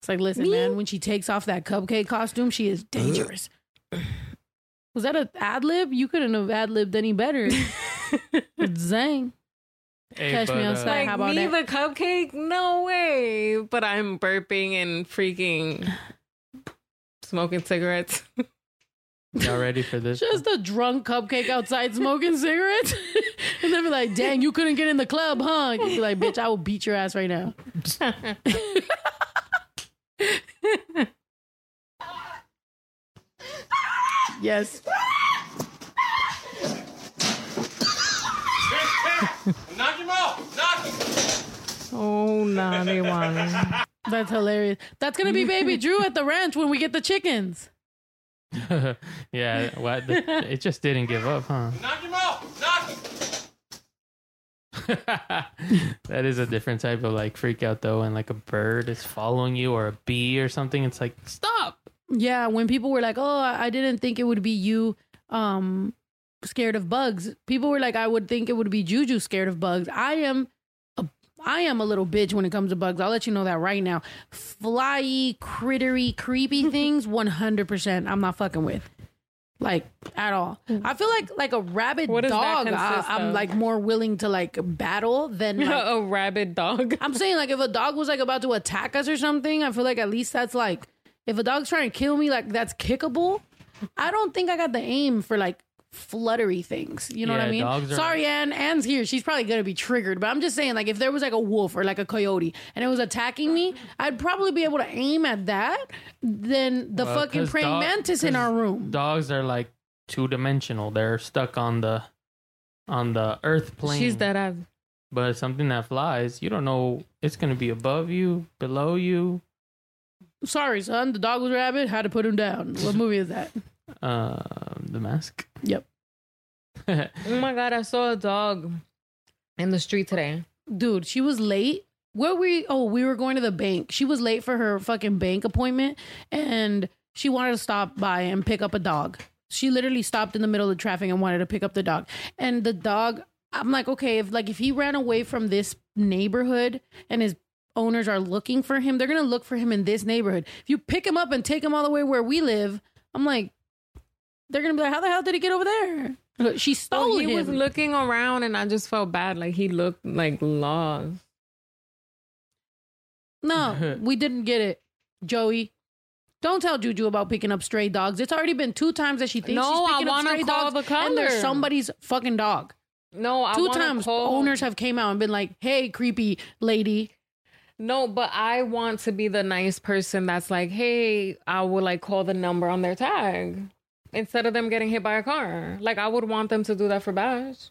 It's like, listen, man. When she takes off that cupcake costume, she is dangerous. Was that an ad lib? You couldn't have ad libbed any better. Zang. Hey, Catch me but, uh, outside. Like How about me, that? the cupcake? No way. But I'm burping and freaking smoking cigarettes. Y'all ready for this? Just a drunk cupcake outside smoking cigarettes. and then be like, dang, you couldn't get in the club, huh? You'd be like, bitch, I will beat your ass right now. yes. Knock him out! Knock him! oh, nah, they want That's hilarious. That's going to be baby Drew at the ranch when we get the chickens. yeah, what? The, it just didn't give up, huh? Knock him out! Knock him! that is a different type of like freak out though, and like a bird is following you or a bee or something. It's like stop. Yeah, when people were like, "Oh, I I didn't think it would be you um scared of bugs." People were like, "I would think it would be Juju scared of bugs." I am a I am a little bitch when it comes to bugs. I'll let you know that right now. Flyy, crittery, creepy things 100% I'm not fucking with. Like at all. I feel like like a rabid dog I, I'm like more willing to like battle than like a rabid dog. I'm saying like if a dog was like about to attack us or something, I feel like at least that's like if a dog's trying to kill me, like that's kickable. I don't think I got the aim for like fluttery things. You know what I mean? dogs are- Sorry, Anne. Anne's here. She's probably gonna be triggered. But I'm just saying, like, if there was like a wolf or like a coyote and it was attacking me, I'd probably be able to aim at that than the Well, fucking 'cause praying dog- mantis in 'cause our room. Dogs are like two dimensional. They're stuck on the on the earth plane. She's dead ass. But something that flies, you don't know it's gonna be above you, below you. Sorry, son. The dog was rabid. Had to put him down. What movie is that? Uh, the mask. Yep. Oh my god, I saw a dog in the street today. dude, she was late. Where we? Oh, we were going to the bank. She was late for her fucking bank appointment, and she wanted to stop by and pick up a dog. She literally stopped in the middle of the traffic and wanted to pick up the dog. And the dog, I'm like, okay, if like if he ran away from this neighborhood and his owners are looking for him, they're gonna look for him in this neighborhood. If you pick him up and take him all the way where we live, I'm like, they're gonna be like, how the hell did he get over there? She stole Oh, he him. was looking around and I just felt bad. Like he looked like lost. No, we didn't get it, Joey. Don't tell Juju about picking up stray dogs. It's already been two times that she thinks No, she's I picking up wanna stray call dogs, the and there's color. somebody's fucking dog. No, I two times call- owners have came out and been like, "Hey, creepy lady." No, but I want to be the nice person that's like, hey, I will like call the number on their tag instead of them getting hit by a car. Like I would want them to do that for Bash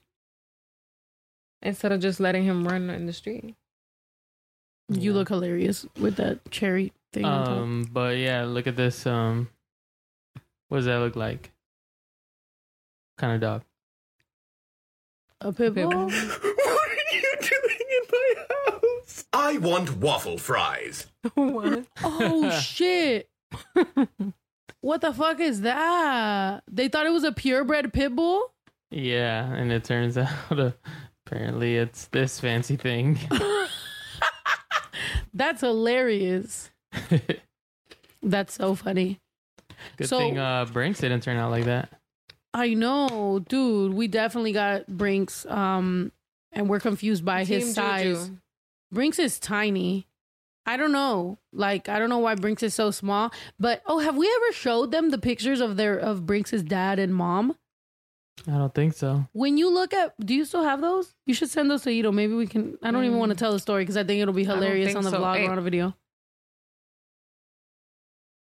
instead of just letting him run in the street. You look hilarious with that cherry thing. on top. Um, but yeah, look at this. Um, what does that look like? Kind of dog. A pit bull. What are you doing in my house? I want waffle fries. what? Oh shit! What the fuck is that? They thought it was a purebred pit bull. Yeah, and it turns out uh, apparently it's this fancy thing. That's hilarious. That's so funny. Good So- thing uh, Brinks didn't turn out like that. I know, dude. We definitely got Brinks, um, and we're confused by Team his size. Juju. Brinks is tiny. I don't know. Like, I don't know why Brinks is so small. But oh, have we ever showed them the pictures of their of Brinks's dad and mom? I don't think so. When you look at, do you still have those? You should send those to Ito. Maybe we can. I don't even Mm. want to tell the story because I think it'll be hilarious on the so. vlog Hey. or on a video.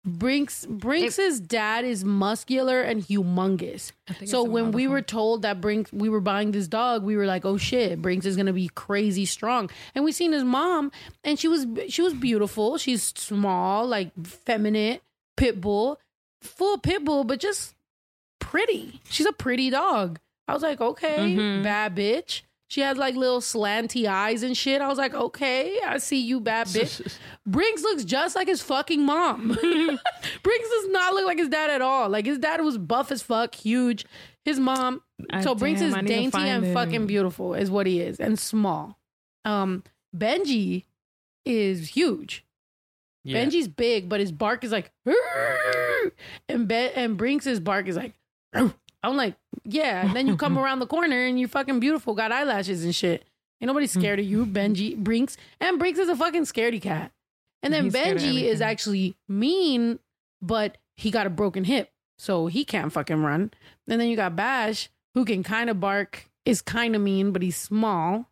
Brinks Brinks's dad is muscular and humongous. So when we were told that Brinks we were buying this dog, we were like, "Oh shit, Brinks is gonna be crazy strong." And we seen his mom, and she was she was beautiful. She's small, like feminine pit bull, full pit bull, but just pretty. She's a pretty dog. I was like, okay, Mhm. bad bitch. She has like little slanty eyes and shit. I was like, okay, I see you, bad bitch. Brinks looks just like his fucking mom. Brinks does not look like his dad at all. Like his dad was buff as fuck, huge. His mom, Ah, so Brinks damn, is I need to dainty and it. fucking beautiful, is what he is, and small. Um, Benji is huge. Yeah. Benji's big, but his bark is like, and ben, and Brinks's bark is like, I'm like, yeah. And then you come around the corner and you're fucking beautiful, got eyelashes and shit. Ain't nobody scared of you, Benji, Brinks. And Brinks is a fucking scaredy cat. And then He's Benji is actually mean, but he got a broken hip. So he can't fucking run. And then you got Bash, who can kind of bark, is kind of mean, but he's small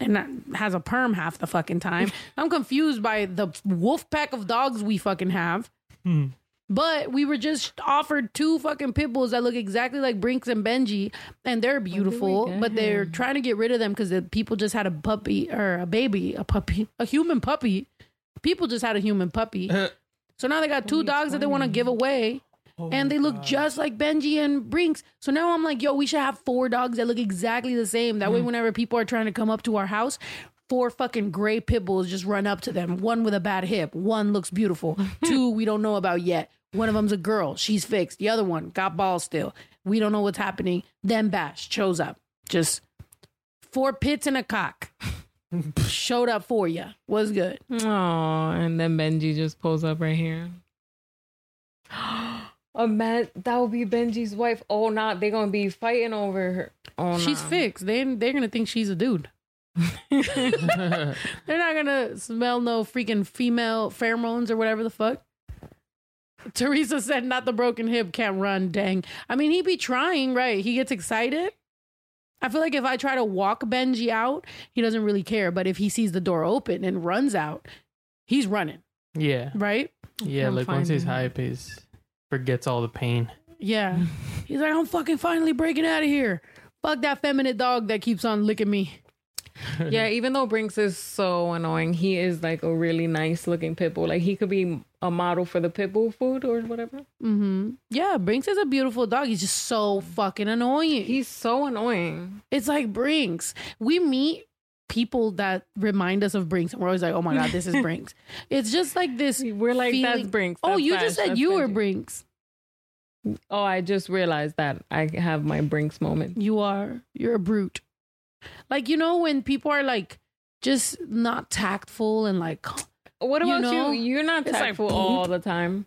and has a perm half the fucking time. I'm confused by the wolf pack of dogs we fucking have. Hmm. But we were just offered two fucking pit bulls that look exactly like Brinks and Benji, and they're beautiful. get But they're trying to get rid of them because the people just had a puppy or a baby, a puppy, a human puppy. People just had a human puppy. so now they got two dogs that they want to give away. Oh and they look just like Benji and Brinks. So now I'm like, yo, we should have four dogs that look exactly the same. That way, hmm. whenever people are trying to come up to our house, four fucking gray pit bulls just run up to them. One with a bad hip. One looks beautiful. Two we don't know about yet. One of them's a girl. She's fixed. The other one got balls still. We don't know what's happening. Then Bash shows up. Just four pits and a cock. Showed up for you. Was good. Oh, and then Benji just pulls up right here. A man that would be Benji's wife. Oh, not they're gonna be fighting over her. Oh, She's nah. fixed. They they're gonna think she's a dude. They're not gonna smell no freaking female pheromones or whatever the fuck. Teresa said, "Not the broken hip, can't run." Dang. I mean, he'd be trying, right? He gets excited. I feel like if I try to walk Benji out, he doesn't really care. But if he sees the door open and runs out, he's running, Yeah. right? Yeah, I'm like once he's finding- hype, he's forgets all the pain. Yeah. He's like, I'm fucking finally breaking out of here. Fuck that feminine dog that keeps on licking me. Yeah, even though Brinks is so annoying, he is like a really nice looking pit bull. Like he could be a model for the pit bull food or whatever. Mm-hmm. Yeah, Brinks is a beautiful dog. He's just so fucking annoying. He's so annoying. It's like Brinks. We meet people that remind us of Brinks, and we're always like, "Oh my god, this is Brinks." It's just like this. We're like, that's feeling- Brinks. Oh, you just said that's you were Brinks. Oh, I just realized that I have my Brinks moment. You are. You're a brute. Like you know when people are like just not tactful and like What You about know, you? You're not it's like, tactful all the time.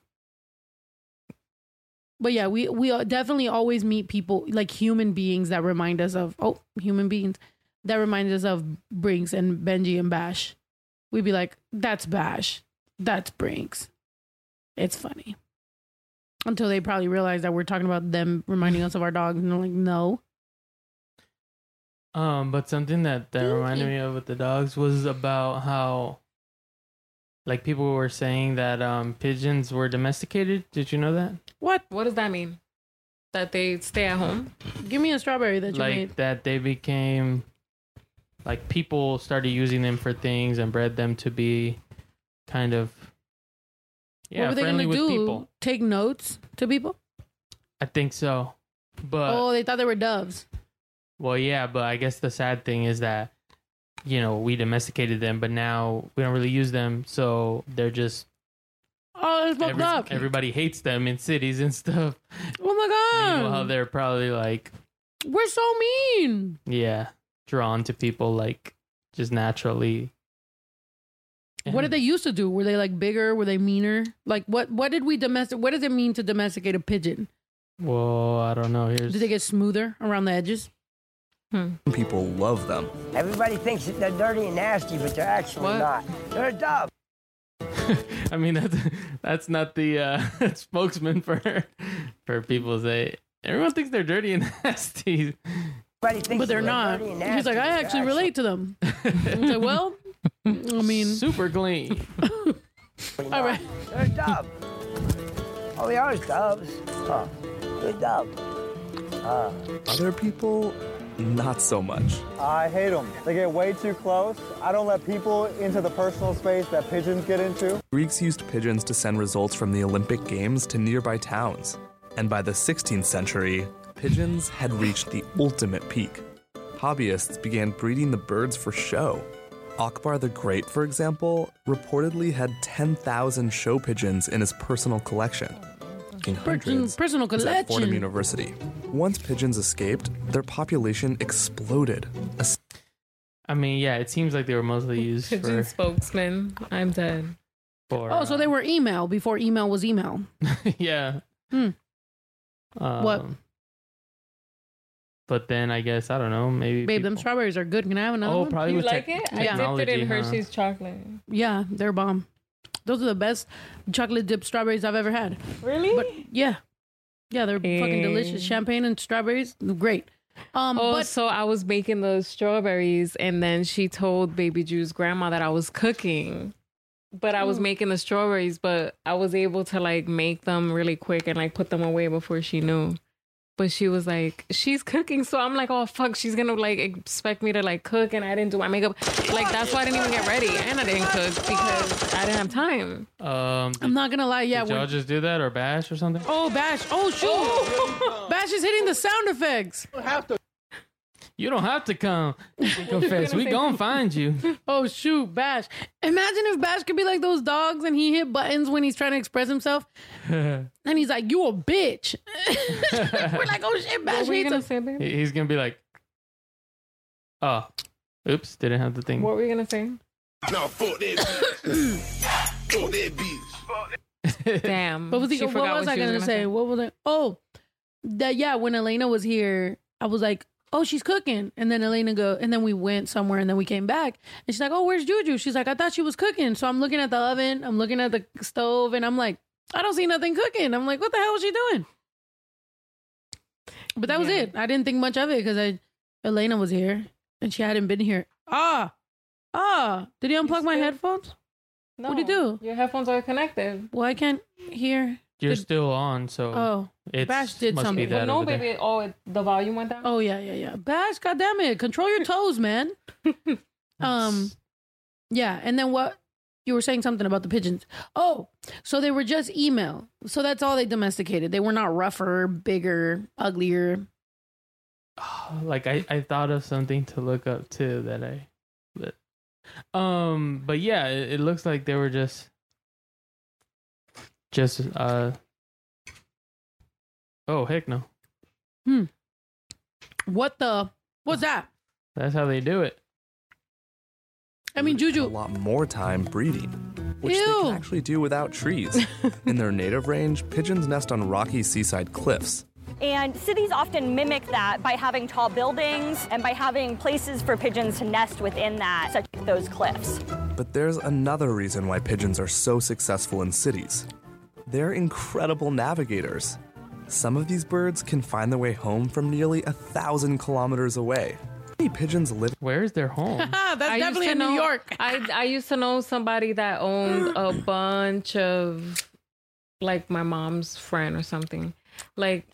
But yeah, we we definitely always meet people like human beings that remind us of oh human beings that remind us of Brinks and Benji and Bash. We'd be like, that's Bash, that's Brinks. It's funny until they probably realize that we're talking about them reminding us of our dogs, and they're like, no, Um, but something that that reminded me of with the dogs was about how, like, people were saying that um pigeons were domesticated. Did you know that? what? What does that mean? That they stay at home? Give me a strawberry that you like made. that they became, like, people started using them for things and bred them to be, kind of. Yeah, what were they friendly gonna with do? people. Take notes to people? I think so, but oh, they thought they were doves. Well, yeah, but I guess the sad thing is that you know we domesticated them, but now we don't really use them, so they're just Oh, it's fucked every- up. everybody hates them in cities and stuff. oh my god! Meanwhile, they're probably like we're so mean. yeah, drawn to people like just naturally. What did they used to do? Were they like bigger? Were they meaner? Like what? What did we domestic? What does it mean to domesticate a pigeon? Well, I don't know. Here's Did they get smoother around the edges? People love them. Everybody thinks that they're dirty and nasty, but they're actually What? not. They're a dove. I mean that's that's not the uh, spokesman for for people say everyone thinks they're dirty and nasty. Everybody thinks But they're that not. dirty and He's like, I but actually relate to them. I was like, well, I mean, super clean. actually all right. not. They're a dove. Oh, they are doves. Huh. Good dove. Uh, Other people, not so much. I hate them. They get way too close. I don't let people into the personal space that pigeons get into. Greeks used pigeons to send results from the Olympic Games to nearby towns. And by the 16th century, pigeons had reached the ultimate peak. Hobbyists began breeding the birds for show. Akbar the Great, for example, reportedly had 10,000 show pigeons in his personal collection. In hundreds, personal was at Fordham. University. Once pigeons escaped, their population exploded. I mean, yeah, it seems like they were mostly used Pigeon for spokesman. I'm dead. for Oh, so they were email before email was email. yeah. Hmm. Um, What? But then I guess I don't know. Maybe Babe, them strawberries are good. Can I have another Oh, one? probably You with like it? I dipped it technology, in huh? Hershey's chocolate. Yeah, they're bomb. Those are the best chocolate dipped strawberries I've ever had. Really? But yeah, yeah, they're fucking delicious. Eh. Champagne and strawberries, great. Um, oh, but so I was making those strawberries, and then she told Baby Drew's grandma that I was cooking, but I was Mm. making the strawberries, but I was able to like make them really quick and like put them away before she knew. But she was like, she's cooking, so I'm like, oh fuck, she's gonna like expect me to like cook, and I didn't do my makeup. Like that's why I didn't even get ready, and I didn't cook because I didn't have time. Um, I'm not gonna lie. Yeah, did y'all when- just do that or bash or something? oh Bash, oh shoot, Bash is hitting the sound effects. You don't have to come and confess. we gonna find you. Oh shoot, Bash! Imagine if Bash could be like those dogs and he hit buttons when he's trying to express himself, and he's like, "You a bitch." We're like, "Oh shit, Bash What were you hates gonna us." say, babe? He's gonna be like, oh, oops, didn't have the thing. What were you gonna say? No, fuck that bitch. fuck that bitch. Damn. What was he? She What was I she gonna, say? What was I? Oh, that yeah. When Elena was here, I was like, "Oh, she's cooking," and then Elena go, and then we went somewhere, and then we came back, and she's like, "Oh, where's Juju?" She's like, "I thought she was cooking." So I'm looking at the oven, I'm looking at the stove, and I'm like, "I don't see nothing cooking." I'm like, "What the hell was she doing?" But that was it. I didn't think much of it because I Elena was here and she hadn't been here. Ah, ah. Did he unplug my headphones? No, What'd he do? Your headphones are connected. Well, I can't hear. You're Did- still on, so Oh, it's, Bash did must something. Be that no, over there. baby. Oh, it, the volume went down. Oh yeah, yeah, yeah. Bash, goddamn it, control your toes, man. um, yeah, and then what? You were saying something about the pigeons. Oh, so they were just email. So that's all they domesticated. They were not rougher, bigger, uglier. like I, I thought of something to look up too that I but um but yeah it, it looks like they were just just uh oh heck no Hmm. What the? What's that? that's how they do it I mean, Juju a lot more time breeding, which they can actually do without trees. In their native range, pigeons nest on rocky seaside cliffs. And cities often mimic that by having tall buildings and by having places for pigeons to nest within that, such as those cliffs. But there's another reason why pigeons are so successful in cities. They're incredible navigators. Some of these birds can find their way home from nearly a thousand kilometers away. Many pigeons live. Where's their home? That's I definitely to in New York. I I used to know somebody that owned a bunch of like my mom's friend or something. Like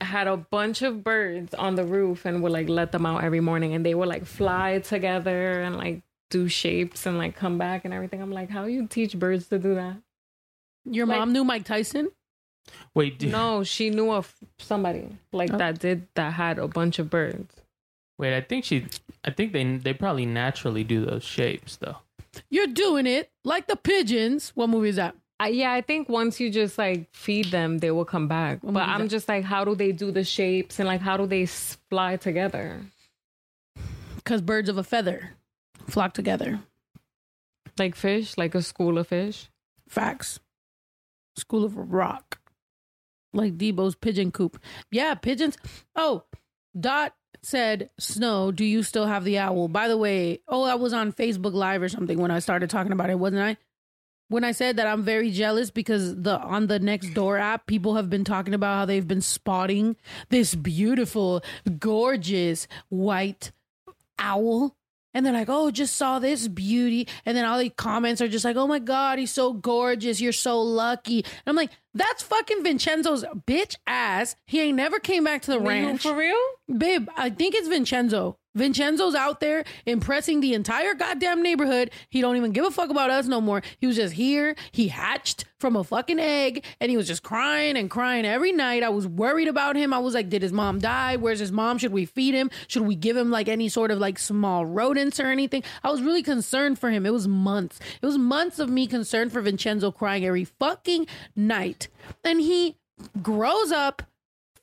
had a bunch of birds on the roof and would like let them out every morning and they would like fly together and like do shapes and like come back and everything. I'm like, how you teach birds to do that? Your Like- mom knew Mike Tyson. wait do, No, she knew of somebody like Oh. that did that had a bunch of birds. wait I think she I think they they probably naturally do those shapes though You're doing it like the pigeons. What movie is that? I, yeah, I think once you just like feed them, they will come back. What But I'm that? just like, how do they do the shapes and like how do they fly together? Because birds of a feather flock together. Like fish, like a school of fish. Facts. School of Rock. Like Debo's pigeon coop. Yeah, pigeons. Oh, Dot said, Snow, do you still have the owl? By the way, oh, I was on Facebook Live or something when I started talking about it, wasn't I? When I said that I'm very jealous because the on the next door app, people have been talking about how they've been spotting this beautiful, gorgeous white owl. And they're like, oh, just saw this beauty. And then all the comments are just like, oh my God, he's so gorgeous. You're so lucky. And I'm like, that's fucking Vincenzo's bitch ass. He ain't never came back to the Wait, ranch. for real? Babe, I think it's Vincenzo. Vincenzo's out there impressing the entire goddamn neighborhood. He don't even give a fuck about us no more. He was just here. He hatched from a fucking egg and he was just crying and crying every night. I was worried about him. I was like, did his mom die? Where's his mom? Should we feed him? Should we give him like any sort of like small rodents or anything? I was really concerned for him. It was months. It was months of me concerned for Vincenzo crying every fucking night. And he grows up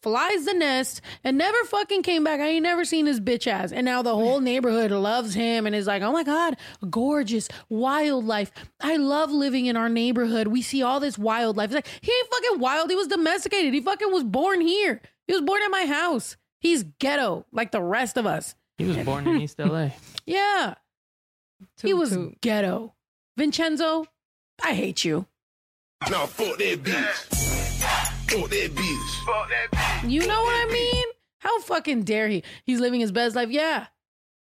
flies the nest and never fucking came back. I ain't never seen his bitch ass. And now the whole neighborhood loves him and is like, oh my God, gorgeous wildlife. I love living in our neighborhood. We see all this wildlife. It's like, he ain't fucking wild. He was domesticated. He fucking was born here. He was born at my house. He's ghetto like the rest of us. He was born in East LA. Yeah. he was toot. ghetto. Vincenzo, I hate you. Now fuck that bitch. Fuck that bitch. Fuck that bitch. You know what I mean? How fucking dare he? He's living his best life. Yeah.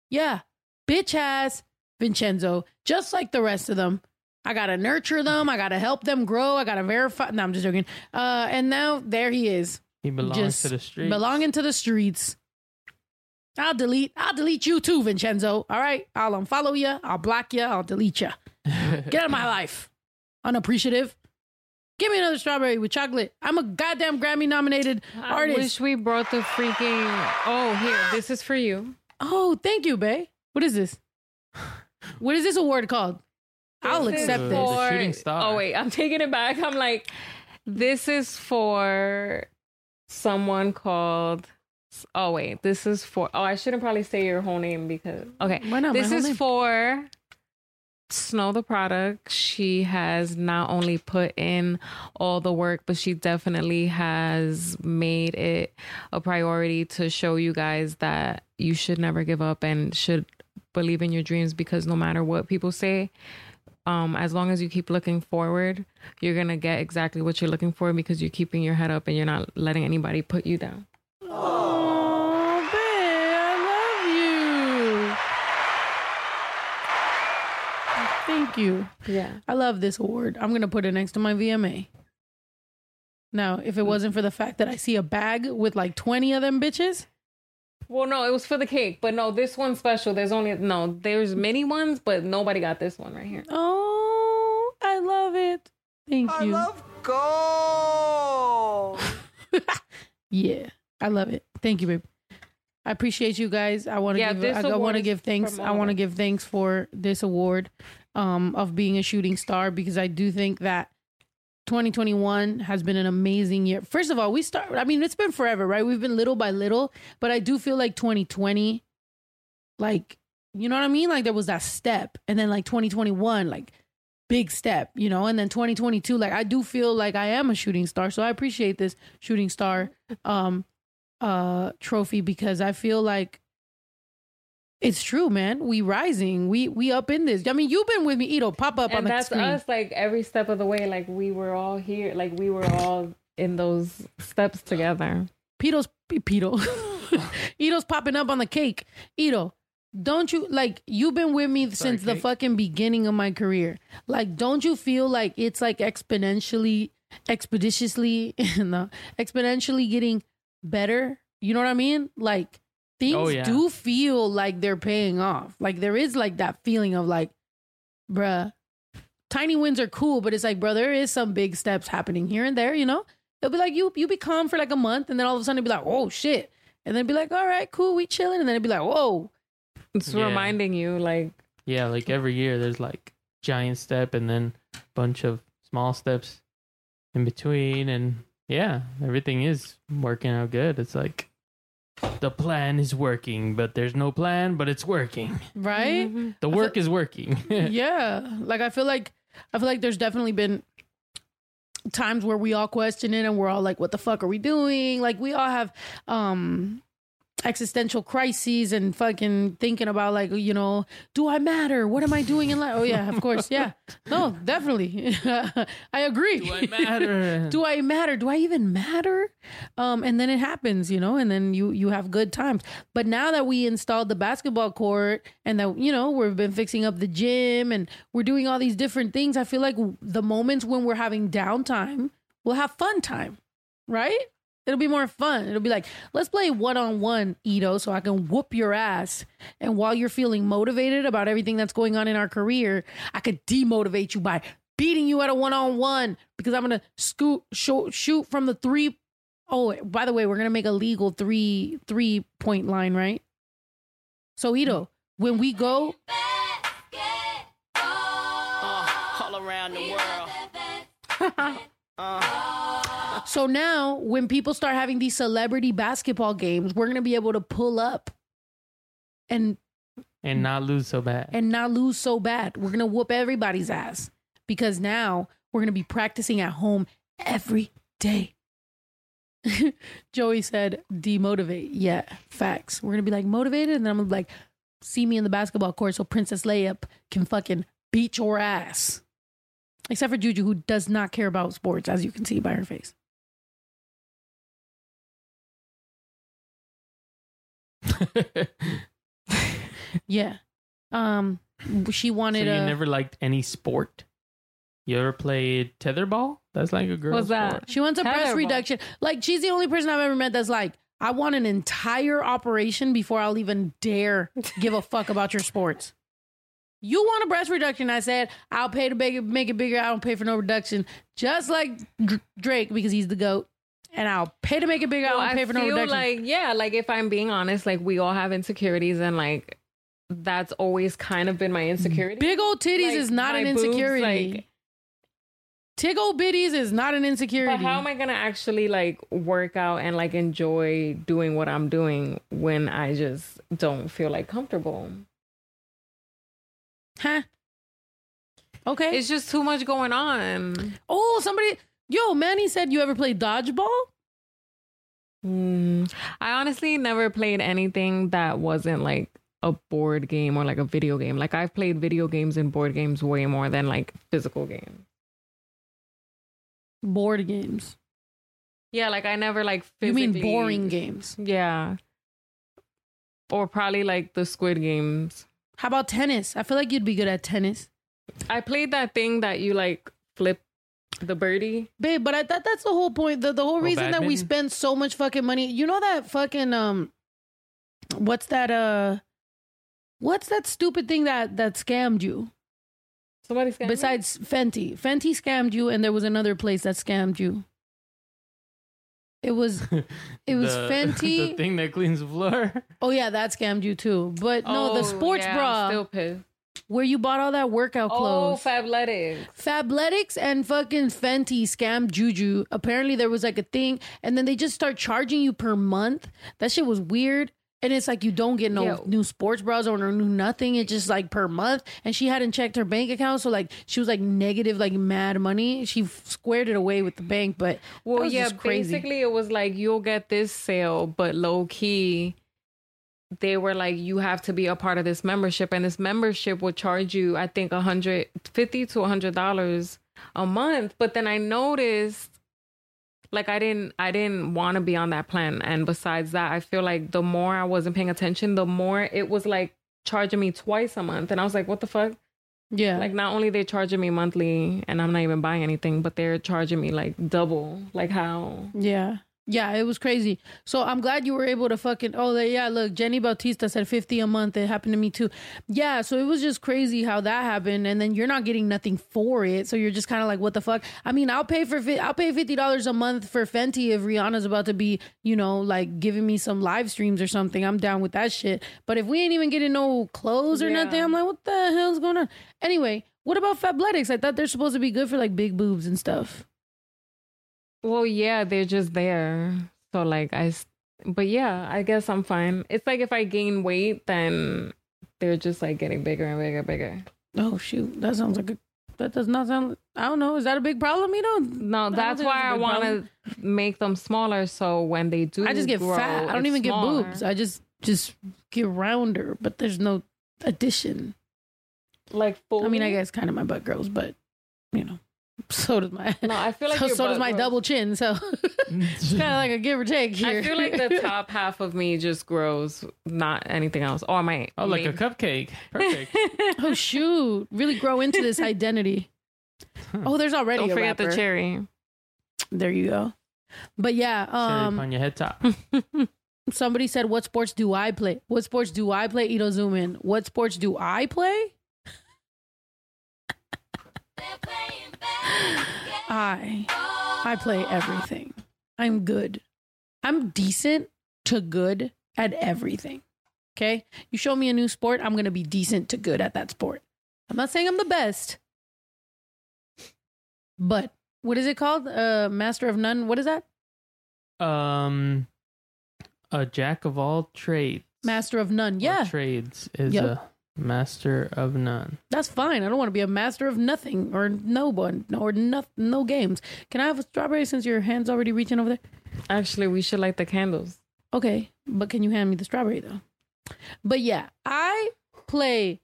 Yeah. Bitch ass Vincenzo, just like the rest of them. I gotta nurture them. I gotta help them grow. I gotta verify. No, I'm just joking. Uh, and now there he is. He belongs Just to the streets. Belonging to the streets. I'll delete. I'll delete you too, Vincenzo. All right. I'll unfollow you. I'll block you. I'll delete you. Get out of my life. Unappreciative. Give me another strawberry with chocolate. I'm a goddamn Grammy nominated artist. I wish we brought the freaking. Oh, here, this is for you. Oh, thank you, Bay. What is this? What is this award called? I'll accept this. for- shooting star. Oh wait, I'm taking it back. I'm like, this is for someone called. Oh wait, this is for. Oh, I shouldn't probably say your whole name because. Okay, Why not? This whole is name. for Snow Tha Product. She has not only put in all the work, but she definitely has made it a priority to show you guys that you should never give up and should believe in your dreams because no matter what people say, um, as long as you keep looking forward, you're gonna get exactly what you're looking for because you're keeping your head up and you're not letting anybody put you down. Oh, babe, I love you. Thank you. Yeah. I love this award. I'm gonna put it next to my VMA. Now, if it mm. wasn't for the fact that I see a bag with like 20 of them bitches, Well, no, it was for the cake, but no, this one's special. There's only no, there's many ones, but nobody got this one right here. oh, I love it. Thank you. I love gold. Yeah, I love it. Thank you, babe. I appreciate you guys. I want to Yeah, give. this I, want to give thanks. I want to give thanks for this award um, of being a shooting star because I do think that 2021 has been an amazing year. First of all, we start. I mean, it's been forever, right? We've been little by little, but I do feel like 2020, like you know what I mean. Like there was that step, and then like 2021, like big step, you know, and then 2022, like I do feel like I am a shooting star. So I appreciate this shooting star um uh trophy because I feel like it's true, man. We rising. We we up in this. I mean, you've been with me, Ito. Pop up on and the that's screen. us, like every step of the way. Like we were all here, like we were all in those steps together. Pito's Pito. Ito's popping up on the cake. Ito, don't you like you've been with me since the fucking beginning of my career. Like, don't you feel like it's like exponentially, expeditiously, no, exponentially getting better? You know what I mean? Like things Oh, yeah. do feel like they're paying off. Like there is like that feeling of like, bruh, tiny wins are cool, but it's like, bro, there is some big steps happening here and there, you know? It'll be like you you be calm for like a month and then all of a sudden it'll be like, oh shit. And then it'll be like, all right, cool, we chilling. And then it'll be like, whoa. It's Yeah. reminding you, like Yeah, like every year there's like giant step and then bunch of small steps in between and yeah, everything is working out good. It's like the plan is working, but there's no plan, but it's working. Right? The work is working. yeah. Like I feel like I feel like there's definitely been times where we all question it and we're all like, what the fuck are we doing? Like we all have um existential crises and fucking thinking about like, you know, do I matter? What am I doing in life? Oh yeah, of course. Yeah. No, definitely. I agree. Do I matter? do I matter? Do I even matter? Um, and then it happens, you know, and then you you have good times. But now that we installed the basketball court and that you know we've been fixing up the gym and we're doing all these different things, I feel like the moments when we're having downtime, we'll have fun time, right? It'll be more fun. It'll be like, let's play one on one, Ito, so I can whoop your ass. And while you're feeling motivated about everything that's going on in our career, I could demotivate you by beating you at a one on one because I'm gonna scoot shoot, shoot from the three oh by the way, we're gonna make a legal three three point line, right? So Ito, when we go uh, all around the world. Uh, So now, when people start having these celebrity basketball games, we're gonna be able to pull up and and not lose so bad. and not lose so bad. We're gonna whoop everybody's ass because now we're gonna be practicing at home every day. Joey said, demotivate. Yeah, facts. We're gonna be like motivated, and then I'm gonna be like, see me in the basketball court so Princess Layup can fucking beat your ass. Except for Juju, who does not care about sports, as you can see by her face. yeah. Um, she So wanted you a. never liked any sport? You ever played tetherball? That's like a girl. What's that? sport. She wants a breast Tetherball. reduction. Like she's the only person I've ever met that's like, I want an entire operation before I'll even dare give a fuck about your sports. You want a breast reduction? I said I'll pay to make it, make it bigger. I don't pay for no reduction, just like Drake because he's the goat, and I'll pay to make it bigger. Well, I don't pay for no feel reduction. like yeah, like if I'm being honest, like we all have insecurities, and like that's always kind of been my insecurity. Big old titties Like, is not an boobs, insecurity. like- Tig old bitties is not an insecurity. But how am I gonna actually like work out and like enjoy doing what I'm doing when I just don't feel like comfortable? Huh? Okay. It's just too much going on. Oh, somebody. Yo, Manny said you ever played dodgeball? Mm, I honestly never played anything that wasn't like a board game or like a video game. Like I've played video games and board games way more than like physical games. Board games. Yeah, like I never like You mean boring games? Yeah. Or probably like the Squid Games. How about tennis? I feel like you'd be good at tennis. I played that thing that you like flip the birdie. Babe, but I thought that's the whole point. The, the whole Oh, reason that we spend so much fucking money. You know that fucking um what's that uh what's that stupid thing that that scammed you? Somebody scammed me? Besides Fenty. Fenty scammed you and there was another place that scammed you. It was it was The- Fenty. the thing that cleans the floor. Oh yeah, that scammed you too. But no, the Oh, sports yeah, I'm bra still pissed. Where you bought all that workout oh, clothes. Oh. Fabletics. Fabletics and fucking Fenty scam Juju. Apparently there was like a thing, and then they just start charging you per month. That shit was weird. And it's like you don't get no Yo. new sports bras or no new nothing. It's just like per month. And she hadn't checked her bank account, so like she was like negative, like mad money. She squared it away with the bank, but Well, yeah, crazy. basically it was like you'll get this sale, but low key, they were like you have to be a part of this membership, and this membership would charge you, I think, a hundred fifty to a hundred dollars a month. But then I noticed, like, I didn't, I didn't want to be on that plan, and besides that, I feel like the more I wasn't paying attention, the more it was like charging me twice a month, and I was like, what the fuck? Yeah. Like not only they charging me monthly and I'm not even buying anything, but they're charging me like double. Like how? Yeah. Yeah, it was crazy. So I'm glad you were able to fucking. Oh, yeah. Look, Jenny Bautista said 50 a month. It happened to me too. Yeah. So it was just crazy how that happened, and then you're not getting nothing for it. So you're just kind of like, what the fuck? I mean, I'll pay for I'll pay fifty dollars a month for Fenty if Rihanna's about to be, you know, like giving me some live streams or something. I'm down with that shit. But if we ain't even getting no clothes or Yeah. nothing, I'm like, what the hell's going on? Anyway, what about Fabletics? I thought they're supposed to be good for like big boobs and stuff. Well, yeah, they're just there. So like I, but yeah, I guess I'm fine. It's like if I gain weight, then they're just like getting bigger and bigger, and bigger. Oh shoot, that sounds like a. That does not sound. I don't know. Is that a big problem? You know? No, that's why I want to make them smaller. So when they do, I just get grow, fat. I don't even smaller. get boobs. I just just get rounder, but there's no addition. Like full. I mean, I guess kind of my butt grows, but you know, so does my. No, I feel like so, so does my grows. double chin. So it's kind of like a give or take here. I feel like the top half of me just grows, not anything else. Or my Oh, like a cupcake. Perfect. oh shoot! Really grow into this identity. Oh, there's already Don't a forget the cherry. There you go. But yeah, um, on your head top. somebody said, "What sports do I play? What sports do I play?" Ito zoom in. What sports do I play? I I play everything. I'm good. I'm decent to good at everything. Okay? You show me a new sport, I'm going to be decent to good at that sport. I'm not saying I'm the best. But what is it called? Uh master of none. What is that? Um, a jack of all trades. Master of none. Yeah. Trades is Yep. a master of none. That's fine. I don't want to be a master of nothing or no one or no, no games. Can I have a strawberry since your hand's already reaching over there? Actually, we should light the candles. Okay, but can you hand me the strawberry though? But yeah, I play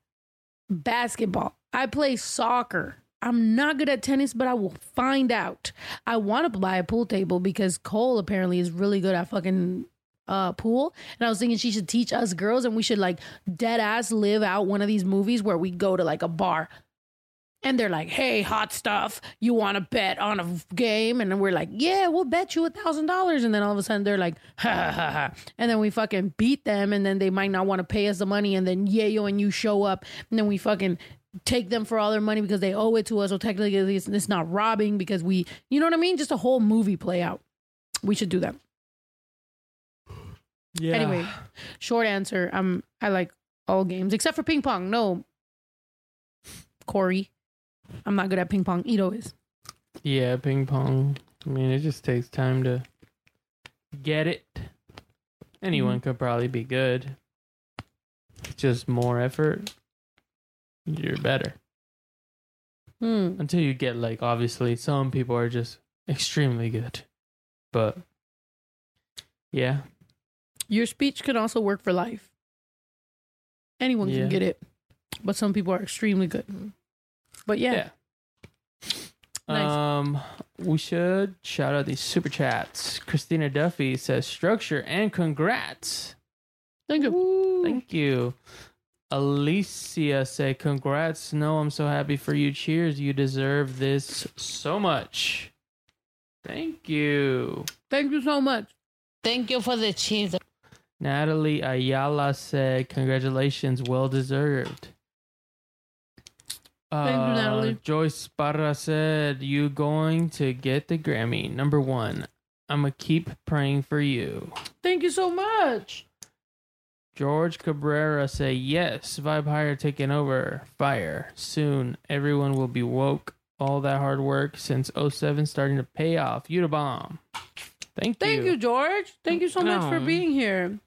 basketball. I play soccer. I'm not good at tennis, but I will find out. I want to buy a pool table because Cole apparently is really good at fucking uh pool. And I was thinking she should teach us girls and we should like dead ass live out one of these movies where we go to like a bar and they're like, "Hey, hot stuff, you want to bet on a game?" And then we're like, "Yeah, we'll bet you a thousand dollars." And then all of a sudden they're like, "Ha ha ha!" ha. And then we fucking beat them, and then they might not want to pay us the money, and then Yayo and you show up, and then we fucking take them for all their money because they owe it to us. So technically, it's, it's not robbing because we, you know what I mean? Just a whole movie play out. We should do that. Yeah. Anyway, short answer. Um, I like all games except for ping pong. No, Corey, I'm not good at ping pong. Ito is. Yeah, ping pong. I mean, it just takes time to get it. Anyone Mm-hmm. could probably be good. It's just more effort. You're better. Hmm. Until you get like obviously some people are just extremely good. But yeah. Your speech could also work for life. Anyone Yeah. can get it, but some people are extremely good. But yeah, Nice. Um, we should shout out these super chats. Christina Duffy says structure and congrats. Thank you. Thank you. Alicia say congrats. No, I'm so happy for you. Cheers. You deserve this so much. Thank you. thank you so much. Thank you for the cheese. Natalie Ayala said congratulations. Well deserved. Thank you, Uh, Natalie. Joyce Barra said, You going to get the Grammy. Number one. I'm going to keep praying for you. Thank you so much. George Cabrera say, Yes, Vibe Higher taking over. Fire. Soon, everyone will be woke. All that hard work since 07 starting to pay off. You the bomb. Thank you. Thank you, George. Thank you so much for being here.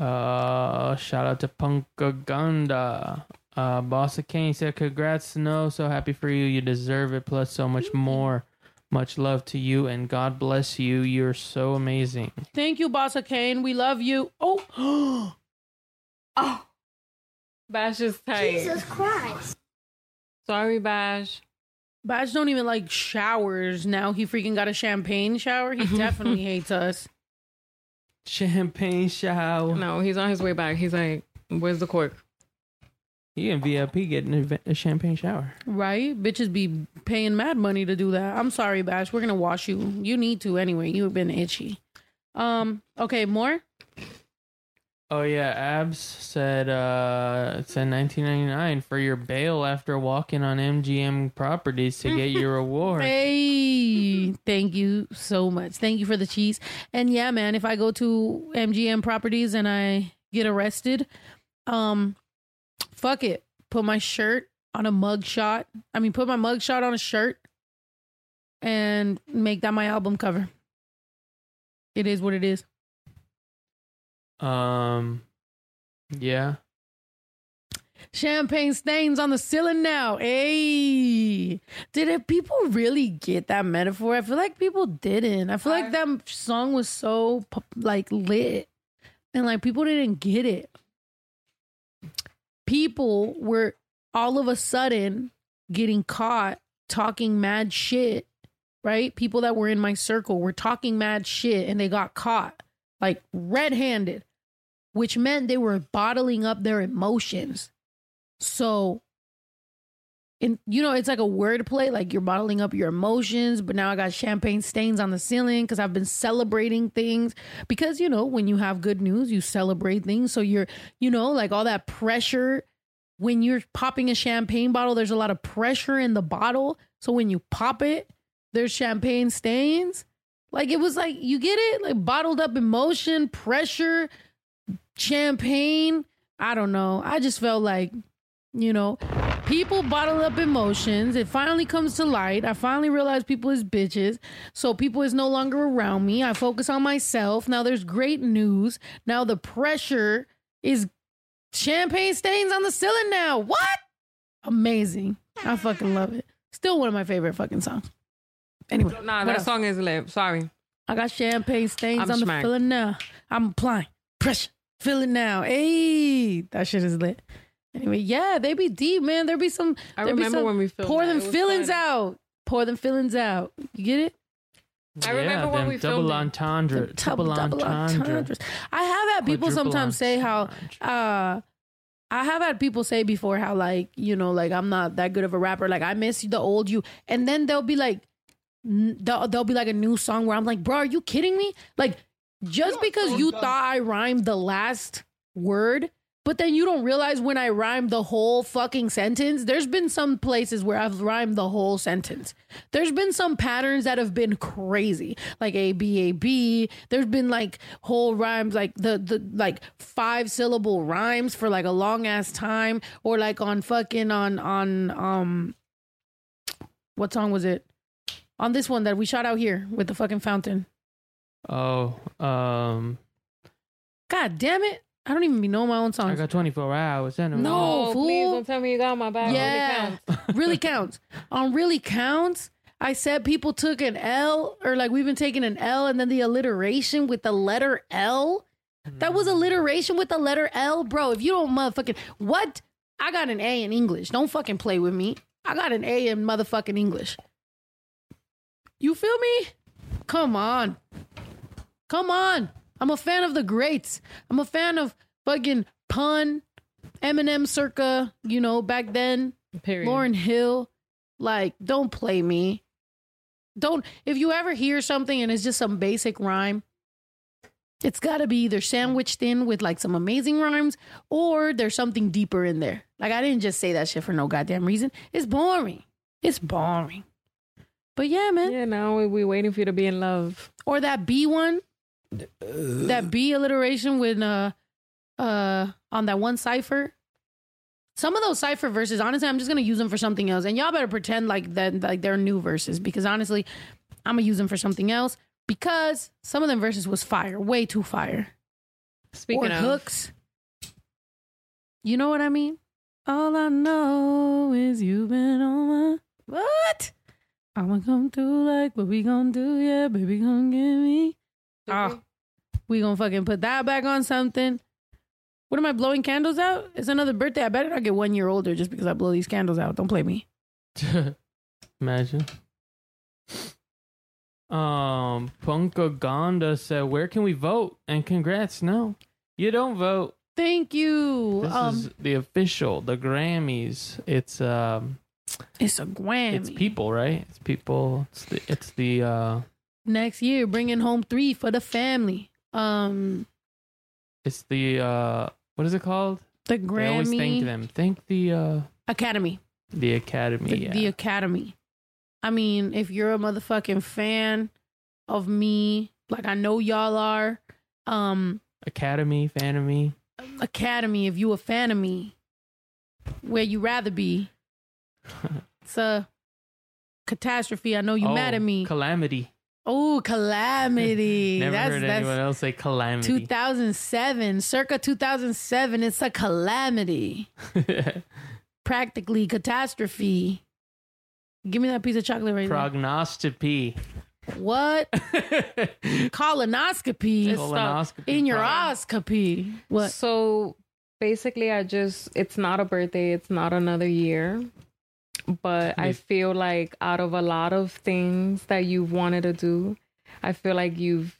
Uh, shout out to Punkaganda. Uh, Bossa Kane said, "Congrats, Snow. So happy for you. You deserve it. Plus, so much more. Much love to you, and God bless you. You're so amazing." Thank you, Bossa Kane. We love you. Oh, Oh, Bash is tight. Jesus Christ. Sorry, Bash. Badge don't even like showers. Now he freaking got a champagne shower. He definitely hates us. Champagne shower. No, he's on his way back. He's like, "Where's the cork?" He in VIP getting a, a champagne shower. Right? Bitches be paying mad money to do that. I'm sorry, Bash. We're gonna wash you. You need to anyway. You've been itchy. Um, okay, more? Oh yeah, Abs said uh it said 1999 for your bail after walking on MGM properties to get your reward. Hey, thank you so much. Thank you for the cheese. And yeah, man, if I go to MGM properties and I get arrested, um, fuck it. Put my shirt on a mug shot. I mean, put my mug shot on a shirt and make that my album cover. It is what it is. Um yeah. Champagne stains on the ceiling now. Hey, did it, people really get that metaphor? I feel like people didn't. I feel like that song was so like lit, and like people didn't get it. People were all of a sudden getting caught talking mad shit, right? People that were in my circle were talking mad shit, and they got caught like red-handed, which meant they were bottling up their emotions. So, and you know, it's like a word play, like you're bottling up your emotions, but now I got champagne stains on the ceiling because I've been celebrating things. Because, you know, when you have good news, you celebrate things. So you're, you know, like all that pressure when you're popping a champagne bottle, there's a lot of pressure in the bottle. So when you pop it, there's champagne stains. Like it was like, you get it? Like bottled up emotion, pressure, champagne. I don't know. I just felt like, you know, people bottle up emotions. It finally comes to light. I finally realized people is bitches. So people is no longer around me. I focus on myself. Now there's great news. Now the pressure is champagne stains on the ceiling now. What? Amazing. I fucking love it. Still one of my favorite fucking songs. Anyway, Nah, that else? song is lit. Sorry. I got champagne stains I'm on the ceiling now. I'm applying pressure. Feel it now. Hey, that shit is lit. Anyway, yeah, they be deep, man. There be some. I there be remember some- when we filmed pour that. them It was feelings fun. out. Pour them feelings out. You get it? I remember yeah, when we double filmed it. entendre. Double, Double double entendre. entendres. I have had people Quadruple sometimes say how uh I have had people say before how like, you know, like I'm not that good of a rapper. Like I miss the old you. And then they'll be like n- there'll, there'll be like a new song where I'm like, bro, are you kidding me? Like just because you thought I rhymed the last word, but then you don't realize when I rhymed the whole fucking sentence. There's been some places where I've rhymed the whole sentence. There's been some patterns that have been crazy, like A B A B. There's been like whole rhymes, like the the like five syllable rhymes for like a long ass time, or like on fucking on on um, what song was it? On this one that we shot out here with the fucking fountain. Oh, um, God damn it! I don't even know my own song. I got 24 hours. Anyway. No, Oh, fool. please don't tell me you got my back. Yeah, really counts. On really counts. I said people took an L, or like we've been taking an L, and then the alliteration with the letter L. That was alliteration with the letter L, bro. If you don't motherfucking what, I got an A in English. Don't fucking play with me. I got an A in motherfucking English. You feel me? Come on, come on. I'm a fan of the greats. I'm a fan of fucking pun, Eminem, circa you know back then. Period. Lauryn Hill. Like, don't play me. Don't if you ever hear something and it's just some basic rhyme, it's got to be either sandwiched in with like some amazing rhymes or there's something deeper in there. Like I didn't just say that shit for no goddamn reason. It's boring. It's boring. But yeah, man. Yeah, now we, we waiting for you to be in love. Or that B one, that B alliteration with uh uh on that one cipher. Some of those cipher verses, honestly, I'm just gonna use them for something else, and y'all better pretend like that, like they're new verses, because honestly, I'm gonna use them for something else. Because some of them verses was fire, way too fire. Speaking or of hooks, you know what I mean? All I know is you've been on my what? I'ma come through like what we gonna do? Yeah, baby, gonna get me. Oh, we gonna fucking put that back on something. What am I blowing candles out? It's another birthday. I better not get one year older just because I blow these candles out. Don't play me. Imagine. Um, Punka Gonda said, "Where can we vote?" And congrats. No, you don't vote. Thank you. This um, is the official, the Grammys. It's um, it's a Grammy. it's people, right? It's people. It's the it's the uh, next year, bringing home three for the family. Um, it's the uh, what is it called? the Grammy. They always thank them. Thank the uh, Academy. the Academy. the, yeah. the Academy. I mean, if you're a motherfucking fan of me, like I know y'all are, um, Academy, fan of me. Academy, if you a fan of me, where you rather be. It's a catastrophe. I know you oh, mad at me. Calamity. Oh, calamity. Never that's heard that's anyone else say calamity. 2007, circa 2007. It's a calamity. Practically catastrophe. Give me that piece of chocolate right there. Prognosticopy. What? Colonoscopy. Colonoscopy. In your oscopy. What? So basically, I just, it's not a birthday, it's not another year. But I feel like out of a lot of things that you've wanted to do, I feel like you've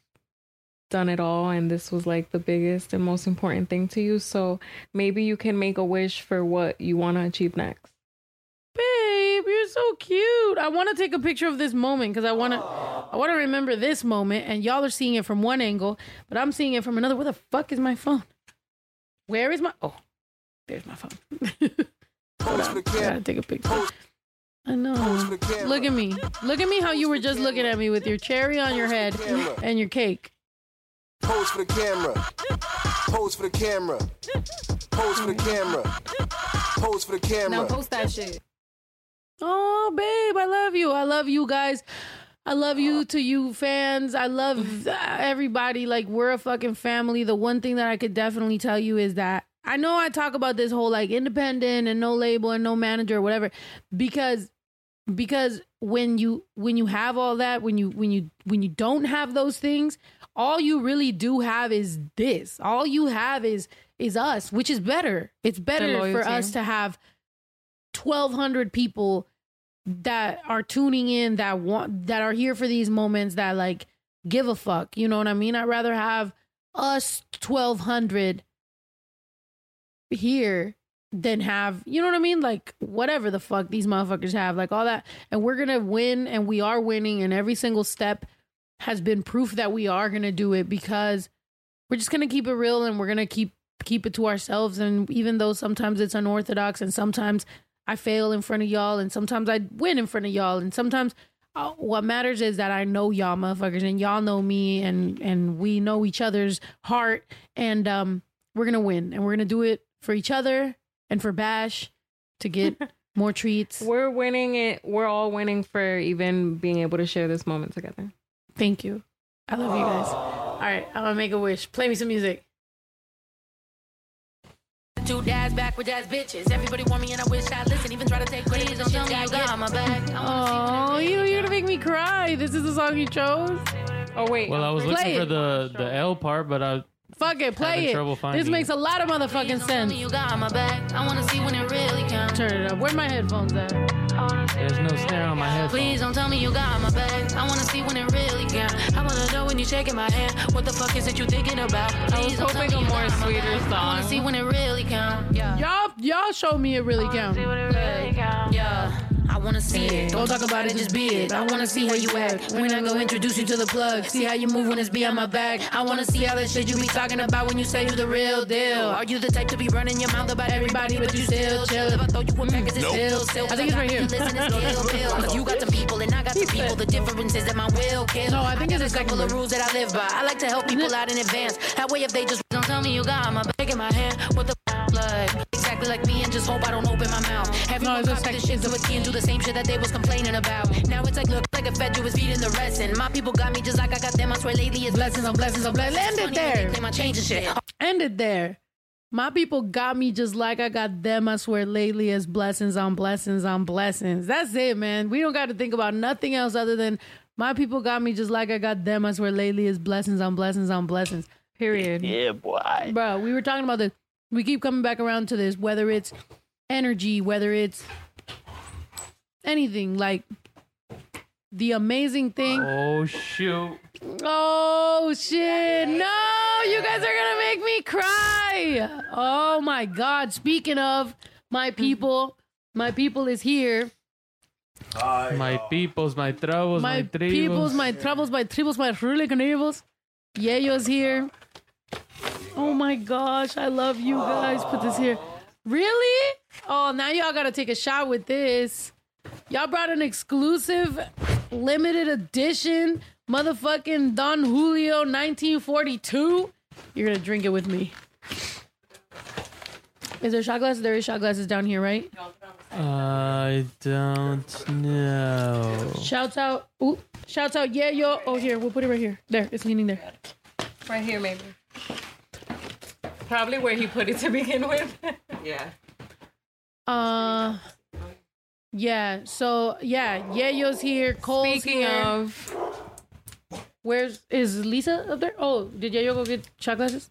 done it all. And this was like the biggest and most important thing to you. So maybe you can make a wish for what you want to achieve next. Babe, you're so cute. I want to take a picture of this moment because I want to I want to remember this moment and y'all are seeing it from one angle, but I'm seeing it from another. Where the fuck is my phone? Where is my Oh, there's my phone. Hold on. I gotta take a picture. I know. Look at me. Look at me how you were just looking at me with your cherry on your head and your cake. Pose for the camera. Pose for the camera. Pose for the camera. Pose for the camera. Now post that shit. Oh, babe, I love you. I love you guys. I love you to you fans. I love everybody. Like, we're a fucking family. The one thing that I could definitely tell you is that I know I talk about this whole like independent and no label and no manager or whatever because because when you when you have all that when you when you when you don't have those things all you really do have is this. All you have is is us which is better. It's better for us to have 1200 people that are tuning in that want that are here for these moments that like give a fuck. You know what i mean? I'd rather have us 1200 here than have you know what I mean? Like whatever the fuck these motherfuckers have, like all that, and we're gonna win, and we are winning, and every single step has been proof that we are gonna do it because we're just gonna keep it real and we're gonna keep keep it to ourselves. And even though sometimes it's unorthodox, and sometimes I fail in front of y'all, and sometimes I win in front of y'all, and sometimes uh, what matters is that I know y'all motherfuckers, and y'all know me, and and we know each other's heart, and um, we're gonna win, and we're gonna do it for each other and for Bash to get more treats. We're winning it. We're all winning for even being able to share this moment together. Thank you. I love you guys. All right, I'm gonna make a wish. Play me some music. Two dads back with dads bitches. Everybody want me and I wish I listen. Even try to take credit. Don't tell me you got my back. Oh, you you're gonna make me cry. This is the song you chose. Oh wait. Well, I was Play looking for it. the the L part, but I Fuck it, play it. trouble This makes a lot of motherfucking sense. You got my back. I wanna see when it really counts. Turn it up. Where my headphones at? there's no snare on my head. Please don't tell me you got my back. I wanna see when it really counts. I wanna know when you're shaking my hand. What the fuck is it you thinking about? Please don't tell hoping me a you more got my sweeter back. I wanna song. see when it really counts. Yeah. Y'all y'all show me it really count. Yeah. I wanna see it. Don't talk about it, just be it. I wanna see how you act. When I go introduce you to the plug, see how you move when it's behind my back. I wanna see all that shit you be talking about when you say you the real deal. Are you the type to be running your mouth about everybody, but you still chill? If I throw you a pack, is it still still? I think it's right here. Listen, it's still real. 'Cause you got the people and I got the people. The difference is that my will kill. No, I think got it's a the couple of rules that I live by. I like to help people out in advance. That way, if they just don't tell me you got my back in my hand, what the like exactly like me, and just hope I don't open my mouth. Everyone it's a copy the sec- shit to a T and do the same shit that they was complaining about. Now it's like look like a fed you was feeding the rest, and my people got me just like I got them. I swear lately it's Blessings on blessings on blessings. End it there. They my changing shit. End it there. My people got me just like I got them. I swear lately as blessings on blessings on blessings. That's it, man. We don't got to think about nothing else other than my people got me just like I got them. I swear lately is blessings on blessings on blessings. Period. Yeah, boy. Bro, we were talking about this. We keep coming back around to this, whether it's energy, whether it's anything. Like the amazing thing. Oh shoot! Oh shit! No, you guys are gonna make me cry. Oh my god! Speaking of my people, my people is here. My peoples, my troubles, my, My tribus. peoples, my troubles, my tribbles, my hooliganism. Yayo's here. Oh my gosh, I love you guys. Put this here. Really? Oh, now y'all gotta take a shot with this. Y'all brought an exclusive, limited edition, motherfucking Don Julio 1942. You're gonna drink it with me. Is there shot glasses? There is shot glasses down here, right? I don't know. Shouts out. Ooh, shouts out. Yeah, yo. Oh, here. We'll put it right here. There. It's leaning there. Right here, maybe. Probably where he put it to begin with. yeah. Uh, yeah. So yeah, Yayo's here. Cole's Speaking here. of, where's is Lisa up there? Oh, did Yayo go get shot glasses?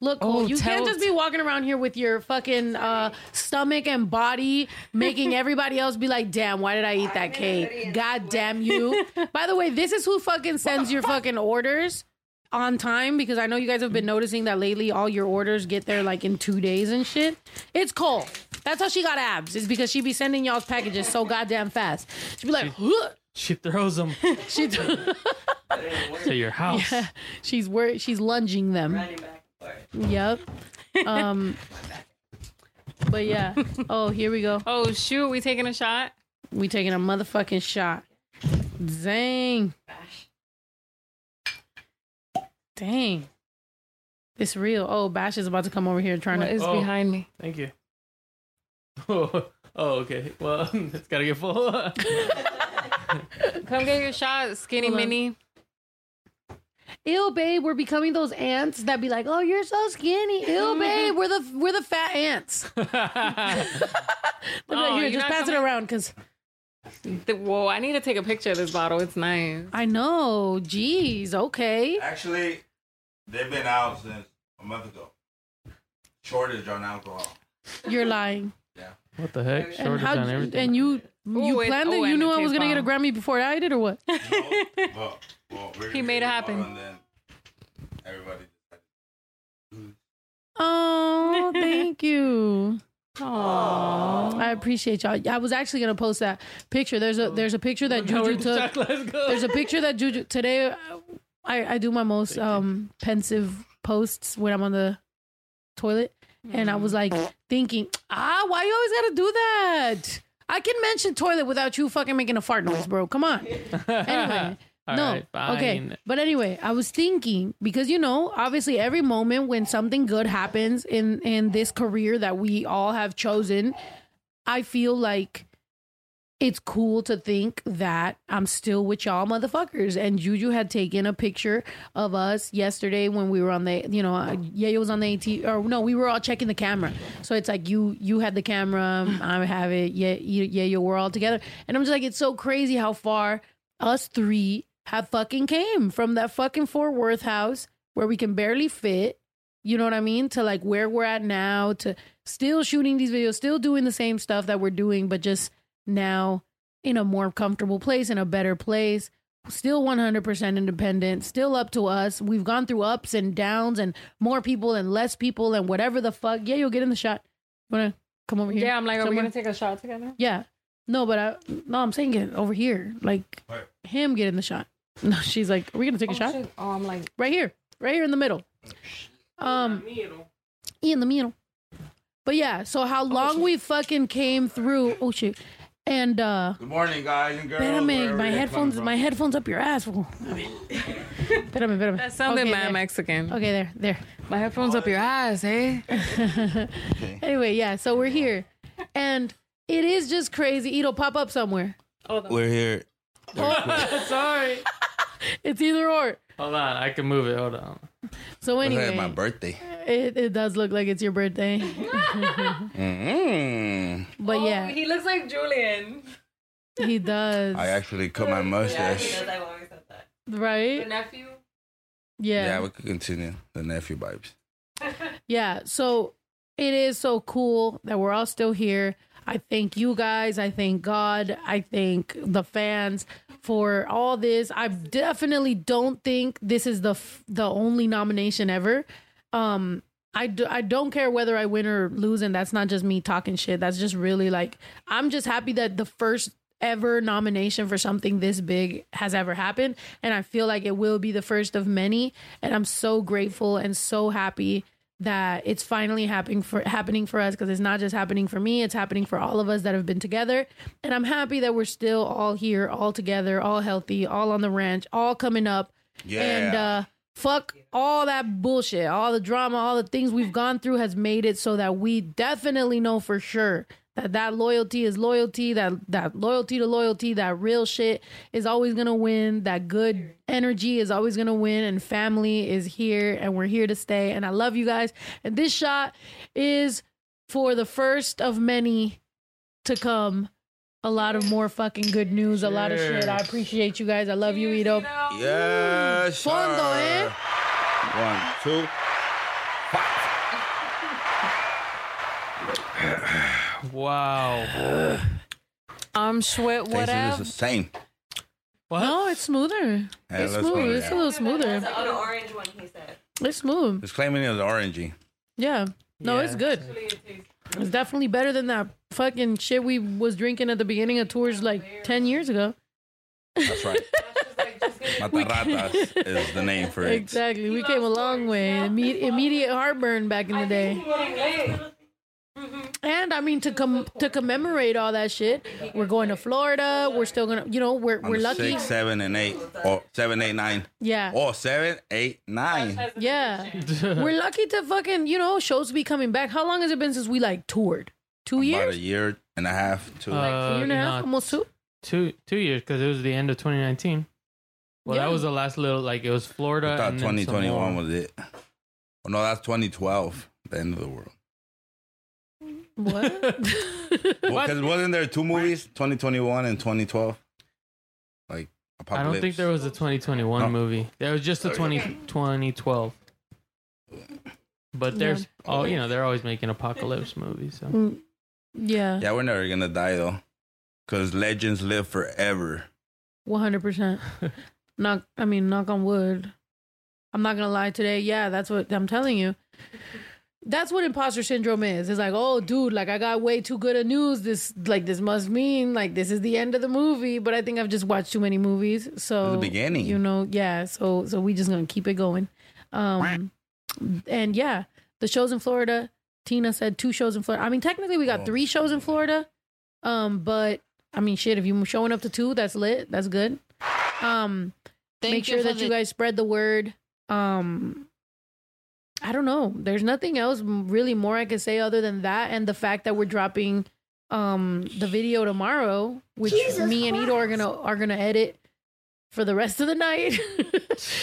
Look, Cole, Oh, you can't just be walking around here with your fucking uh, stomach and body, making everybody else be like, "Damn, why did I eat that cake? God damn you!" By the way, this is who fucking sends your fucking orders on time because I know you guys have been noticing that lately. All your orders get there like in two days and shit. It's Cole. That's how she got abs. Is because she be sending y'all's packages so goddamn fast. She'd be like, huh. She throws them she. to your house. Yeah, she's wor- she's lunging them. Yep. Um. But yeah. Oh, here we go. Oh shoot, we taking a shot? We taking a motherfucking shot. Dang. Dang. It's real. Oh, Bash is about to come over here trying What to. is oh. behind me? Thank you. Oh, oh, okay. Well, it's gotta get full. Come get your shot, skinny Hold on. mini. Ew, babe, we're becoming those ants that be like, "Oh, you're so skinny." Ew, babe, we're the we're the fat ants. Look right Oh, here, just not pass it around because Whoa, I need to take a picture of this bottle. It's nice. I know. Jeez, okay. Actually, they've been out since a month ago. Shortage on alcohol. You're lying. Yeah. What the heck? And Shortage how? on everything. And you you Ooh, it- planned it? oh, You and knew it I was tastes gonna get a bomb. Grammy before I did, or what? Well, well, we're He gonna made get it happen. And then everybody. Oh, thank you. Aww. I appreciate y'all. I was actually gonna post that picture. There's a there's a picture that Juju took. Let's go. There's a picture that Juju today. uh, I I do my most um pensive posts when I'm on the toilet, and I was like thinking, ah, why you always gotta do that? I can mention toilet without you fucking making a fart noise, bro. Come on. Anyway. All no. right, okay. But anyway, I was thinking because you know, obviously every moment when something good happens in in this career that we all have chosen, I feel like it's cool to think that I'm still with y'all motherfuckers. And Juju had taken a picture of us yesterday when we were on the, you know, uh, Yayo was on the AT, or no, we were all checking the camera. So it's like you you had the camera, I have it, yeah, Yayo, we're all together. And I'm just like, it's so crazy how far us three have fucking came from that fucking Fort Worth house where we can barely fit. You know what I mean? To like where we're at now, to still shooting these videos, still doing the same stuff that we're doing, but just now in a more comfortable place, in a better place. Still 100% independent, still up to us. We've gone through ups and downs and more people and less people and whatever the fuck. Yeah, you'll get in the shot. Wanna come over here? Yeah, I'm like, are we somewhere? gonna take a shot together? Yeah. No, but I no, I'm saying get over here. Like him get in the shot. No, she's like, Are we gonna take a Oh, shot? shit. Oh, I'm like, Right here. Right here in the middle. Um in the middle. But yeah, so how long we fucking came through oh shit. And uh Good morning, guys and girls. Espérame, wherever my headphones my headphones up your ass. fool. I mean, espérame, espérame. that sounded Okay, mad there. Mexican. Okay, there, there. My headphones up your ass, eh? Anyway, yeah, so we're here. And it is just crazy. It'll pop up somewhere. We're here. Sorry. It's either or. Hold on, I can move it. Hold on. So It's anyway, like my birthday. it, it does look like it's your birthday. mm but yeah, he looks like Julian. he does. I actually cut my mustache. I've always said that. right? The nephew. Yeah. Yeah. we could continue the nephew vibes. Yeah. So it is so cool that we're all still here. I thank you guys. I thank God. I thank the fans for all this. I definitely don't think this is the f- the only nomination ever. Um, I, do, I don't care whether I win or lose, and that's not just me talking shit. That's just really like I'm just happy that the first ever nomination for something this big has ever happened, and I feel like it will be the first of many. And I'm so grateful and so happy that it's finally happening for happening for us because it's not just happening for me; it's happening for all of us that have been together. And I'm happy that we're still all here, all together, all healthy, all on the ranch, all coming up. Yeah. And uh fuck all that bullshit, all the drama, all the things we've gone through has made it so that we definitely know for sure that that loyalty is loyalty, that that loyalty to loyalty, that real shit is always going to win, that good energy is always going to win and family is here and we're here to stay and I love you guys. And this shot is for the first of many to come. A lot of more fucking good news, a lot of shit. I appreciate you guys. I love you, Ito. Yes. Fondo, eh? One, two. Wow. I'm um, sweat. Tastes Whatever. the same. What? No, it's smoother. Yeah, it's let's smooth. go, It's yeah. a little smoother. The orange one, he said. It's smooth. It's claiming it was orangey. Yeah. No, it's good. It's definitely better than that fucking shit we was drinking at the beginning of tours like ten years ago. That's right. Matarratas is the name for it. Exactly. We came a long way. Imme- immediate heartburn back in the day. And I mean to com- to commemorate all that shit, we're going to Florida. We're still gonna, you know, we're On we're the lucky. Six, seven, and eight. Or seven, eight, nine. Yeah. Or seven, eight, nine. Yeah. we're lucky to fucking, you know, shows be coming back. How long has it been since we like toured? Two About years? a year and a half. Two. Uh, year and a half? no, Almost two? Two two years because it was the end of 2019. Well, that was the last little like it was Florida. I thought and then some 2021 more. was it. Oh, no, that's 2012, the end of the world. What? Because wasn't there two movies, 2021 and 2012? Like Apocalypse. I don't think there was a 2021 No. movie. There was just a 20, 2012. But there's oh you know they're always making apocalypse movies. So. Mm, yeah, Yeah, we're never gonna die though, because legends live forever. one hundred percent. Knock. I mean, knock on wood. I'm not gonna lie today. Yeah, that's what I'm telling you. That's what imposter syndrome is. It's like, oh, dude, like I got way too good of news. This, like, this must mean like this is the end of the movie. But I think I've just watched too many movies. So the beginning. you know, yeah. So, so we just gonna keep it going. Um, and yeah, the shows in Florida. Tina said two shows in Florida. I mean, technically we got three shows in Florida. Um, but I mean, shit, if you're showing up to two, that's lit. That's good. Um, Thank make you sure for that you guys spread the word. Um, I don't know. There's nothing else really more I can say other than that, and the fact that we're dropping um the video tomorrow, which Jesus me and Ito are gonna are gonna edit for the rest of the night.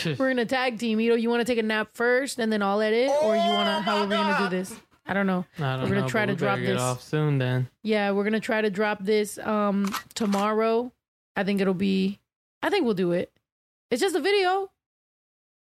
we're gonna tag team. Ito, you want to take a nap first, and then I'll edit, or you wanna how are we gonna do this? I don't know. I don't we're gonna know, try to we drop get this. off soon then. Yeah, we're gonna try to drop this um tomorrow. I think it'll be. I think we'll do it. It's just a video.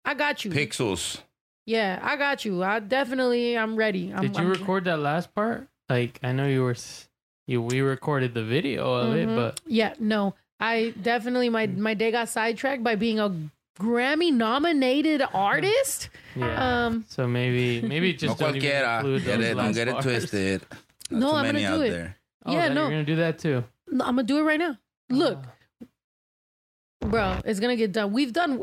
I got you. Pixels. Yeah, I got you. I definitely. I'm ready. I'm, Did you I'm- record that last part? Like I know you were s- you we recorded the video of it, Mhm. but yeah, no, I definitely my my day got sidetracked by being a Grammy nominated artist. yeah. Um, so maybe maybe just no don't even cualquiera. include Get those it, don't last get it bars. twisted. Not No, too I'm gonna out do it. there. Oh, yeah, then no, you're gonna do that too. No, I'm gonna do it right now. Look. Bro, it's gonna get done. We've done,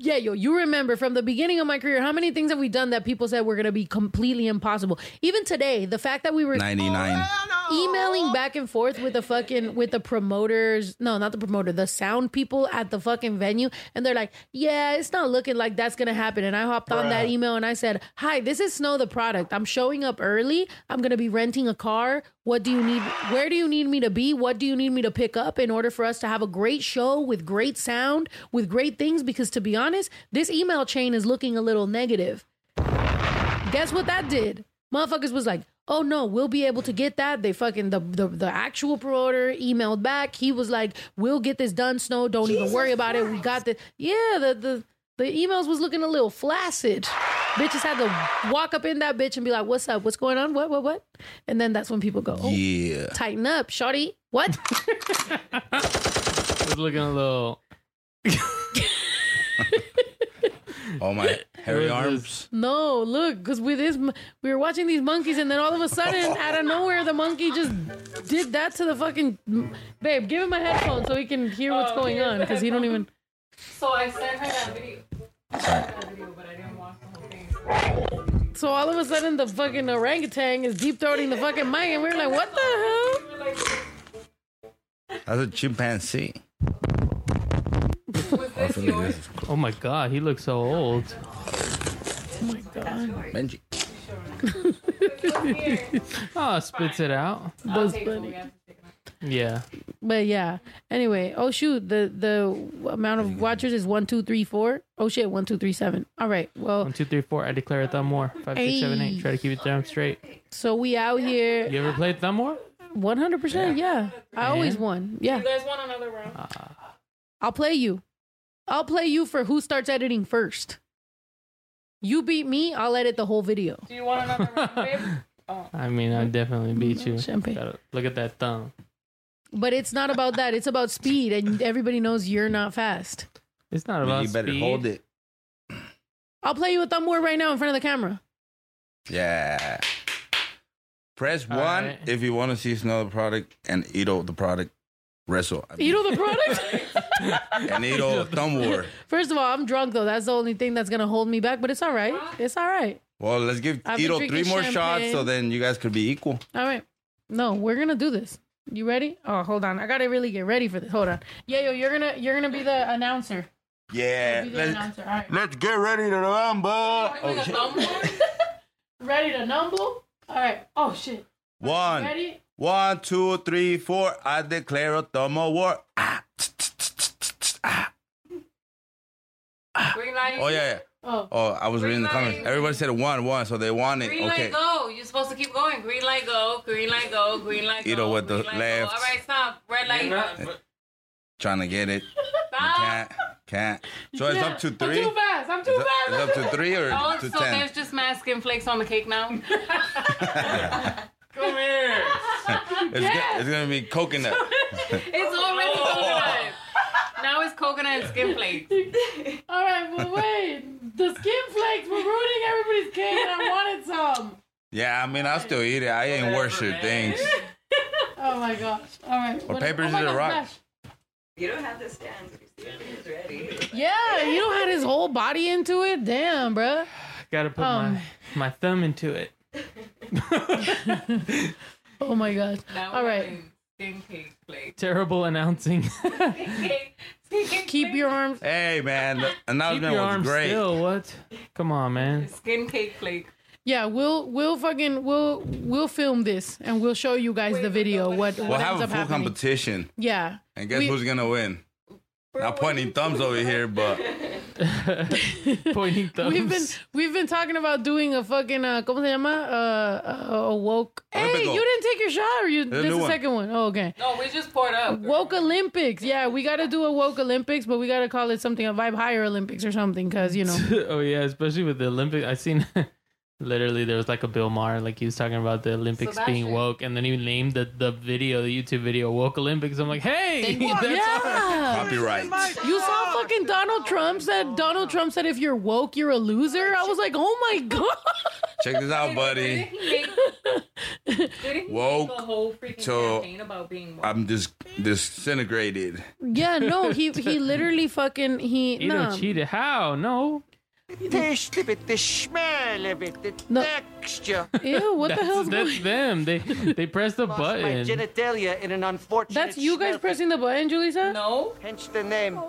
yeah, yo. You remember from the beginning of my career, how many things have we done that people said were gonna be completely impossible? Even today, the fact that we were 99. emailing back and forth with the fucking with the promoters, no, not the promoter, the sound people at the fucking venue, and they're like, "Yeah, it's not looking like that's gonna happen." And I hopped on that email and I said, "Hi, this is Snow Tha Product. I'm showing up early. I'm gonna be renting a car. What do you need? Where do you need me to be? What do you need me to pick up in order for us to have a great show with great sound, with great things? Because to be honest, this email chain is looking a little negative." Guess what that did? Motherfuckers was like, "Oh no, we'll be able to get that." They fucking the the, the actual promoter emailed back. He was like, "We'll get this done, Snow. Don't even worry about it. We got the yeah the the." The emails was looking a little flaccid. Bitches had to walk up in that bitch and be like, "What's up? What's going on? What? What? What?" And then that's when people go, "Oh, Yeah. tighten up, shawty. What?" It's looking a little. Oh my hairy arms. No, look, because with this, we were watching these monkeys, and then all of a sudden, out of nowhere, the monkey just did that to the fucking babe. Give him a headphone so he can hear what's Oh, going here's on, because he don't even. So I sent her that video. I So all of a sudden, the fucking orangutan is deep throating the fucking mic, and we are like, "What the hell?" That's a chimpanzee. Oh my god, he looks so old. Oh my god. Benji. oh, spits it out. That's funny. Yeah. But yeah. Anyway, oh shoot, the the amount of watchers is one, two, three, four. Oh shit, one, two, three, seven. All right. Well, One, two, three, four. I declare a Thumb War. Five, six, seven, eight. Hey. Try to keep it down straight. so we out here. You ever played Thumb War? One hundred percent. Yeah, I always won. Yeah. You guys want another round? Ah. I'll play you. I'll play you for who starts editing first. You beat me, I'll edit the whole video. Do you want another round, babe? Oh. I mean, I definitely beat you. Champagne. Gotta look at that thumb. But it's not about that. It's about speed, and everybody knows you're not fast. It's not about You better speed. hold it. I'll play you a thumb war right now in front of the camera. Yeah. Press All one right. if you want to see Snow Tha Product and Ito the product wrestle. I mean, Ito the product. and Ito thumb war. First of all, I'm drunk though. That's the only thing that's gonna hold me back. But it's all right. It's all right. Well, let's give I've Ito three more shots so then you guys could be equal. All right. No, we're gonna do this. You ready? Oh, hold on. I gotta really get ready for this. Hold on. Yeah, yo, you're gonna you're gonna be the announcer. Yeah. Be the Let's, announcer. All right. let's get ready to rumble. Oh, shit. Ready to numble? All right. Oh shit. One, Ready? one, two, three, four. I declare a thumb war. Ah, Green light. Oh yeah, yeah. Oh. Oh, I was reading the Green comments. light. Everybody said one, one, so they want it. Green Okay. light go. You're supposed to keep going. Green light go. Green light go. Green light go. You know what the green left. Go. All right, stop. Red light. Trying to get it. Stop. Can't. Can't. So it's up to three. I'm three. too fast. I'm too Is that- fast. It's up to three or Oh, to so ten. there's just mad skin flakes on the cake now. Come here. It's, go- it's gonna be coconut. It's already oh. coconut. Now it's coconut and skin flakes. All right, but wait. The skin flakes were ruining everybody's cake, and I wanted some. yeah, I mean, I'll still eat it. I ain't worship things. Oh my gosh. All right. What papers oh is my it, rock? Smash. You don't have the stands. It's ready. Yeah, you don't have his whole body into it. Damn, bruh. Gotta put Um, my my thumb into it. Oh my gosh. Now All we're right. having Skin cake flakes. Terrible announcing. Keep your arms. Hey, man, the Keep announcement your was arms great. still. What? Come on, man. Skin cake flake. Yeah, we'll we'll fucking we'll we'll film this and we'll show you guys the video. What We'll what have ends a up full happening? competition. Yeah. And guess We- who's gonna win? Not pointing thumbs over here, but Pointing thumbs. We've been we've been talking about doing a fucking uh, ¿cómo se llama? Uh, uh, a woke. Hey, Olympico. you didn't take your shot, or you There's this new the one. second one? Oh, okay. No, we just poured up. Woke Olympics. Yeah, we got to do a woke Olympics, but we got to call it something a vibe higher Olympics or something, because you know. oh yeah, especially with the Olympic. I seen literally there was like a Bill Maher, like he was talking about the Olympics being woke, and then he named the the video, the YouTube video, woke Olympics. I'm like, hey, that's yeah. copyright. You saw fucking Donald Trump said Donald Trump said if you're woke you're a loser. I was like, oh my god. check this out, buddy. Woke make a whole freaking to- campaign about being woke? I'm just disintegrated. Yeah, no, he he literally fucking he You no. don't cheat it. How? No. Taste of it, the smell of it, the No. texture. Ew, what the that's, hell's that's going? them. They they press the Lost my genitalia in an unfortunate That's you guys smell. pressing the button, Julissa? No, Hence the name.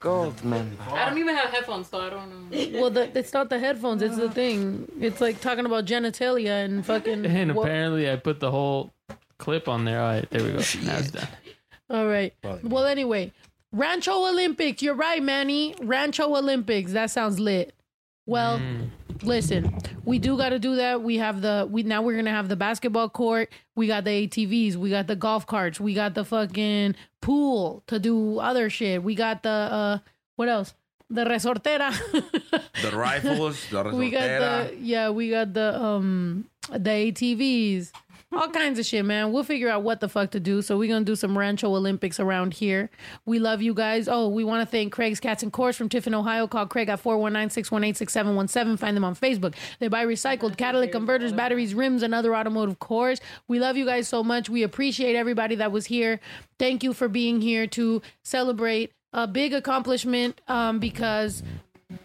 Goldman. I don't even have headphones, so I don't know. Well, the, it's not the headphones. It's the ah. thing. It's like talking about genitalia and fucking. And wo- apparently, I put the whole clip on there. All right, there we go. Now it's done. All right. Well, anyway, Rancho Olympics. You're right, Manny. Rancho Olympics. That sounds lit. Well, Mm. listen, we do got to do that. We have the we now we're gonna have the basketball court. We got the ATVs. We got the golf carts. We got the fucking pool to do other shit. We got the uh what else? The resortera. The rifles, the we got the yeah. We got the um the ATVs. All kinds of shit, man. We'll figure out what the fuck to do. So we're gonna do some Rancho Olympics around here. We love you guys. Oh, we want to thank Craig's Cats and Cores from Tiffin, Ohio. Call Craig at 419-618-6717. Find them on Facebook. They buy recycled catalytic converters, batteries, rims, and other automotive cores. We love you guys so much. We appreciate everybody that was here. Thank you for being here to celebrate a big accomplishment um, because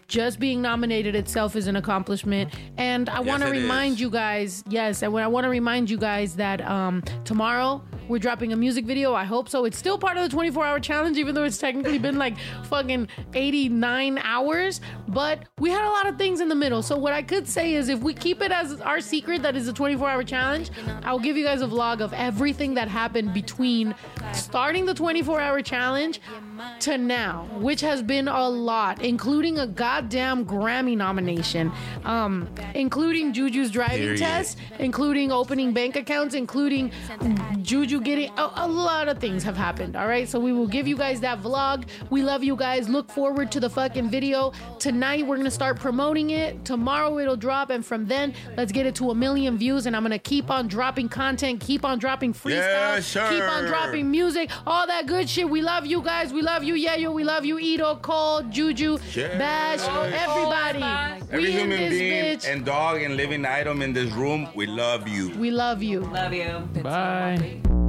just being nominated itself is an accomplishment and i want to remind is. you guys yes and i want to remind you guys that um tomorrow we're dropping a music video i hope so. It's still part of the 24 hour challenge even though it's technically been like fucking 89 hours. But we had a lot of things in the middle. So what i could say is if we keep it as our secret that is a 24 hour challenge i'll give you guys a vlog of everything that happened between starting the 24 hour challenge to now, which has been a lot, including a goddamn Grammy nomination, um, including Juju's driving Period. test, including opening bank accounts, including Juju getting a, a lot of things have happened. All right, so we will give you guys that vlog. We love you guys. Look forward to the fucking video tonight. We're gonna start promoting it. Tomorrow it'll drop, and from then let's get it to a million views. And I'm gonna keep on dropping content, keep on dropping freestyle, Yes, sir. keep on dropping music, all that good shit. We love you guys. We love you, Yayo. We love you, Ito, Cole, Juju, Bash, everybody. Every we in human this being bitch. and dog and living item in this room, we love you. we love you. Love you. Bye. I'm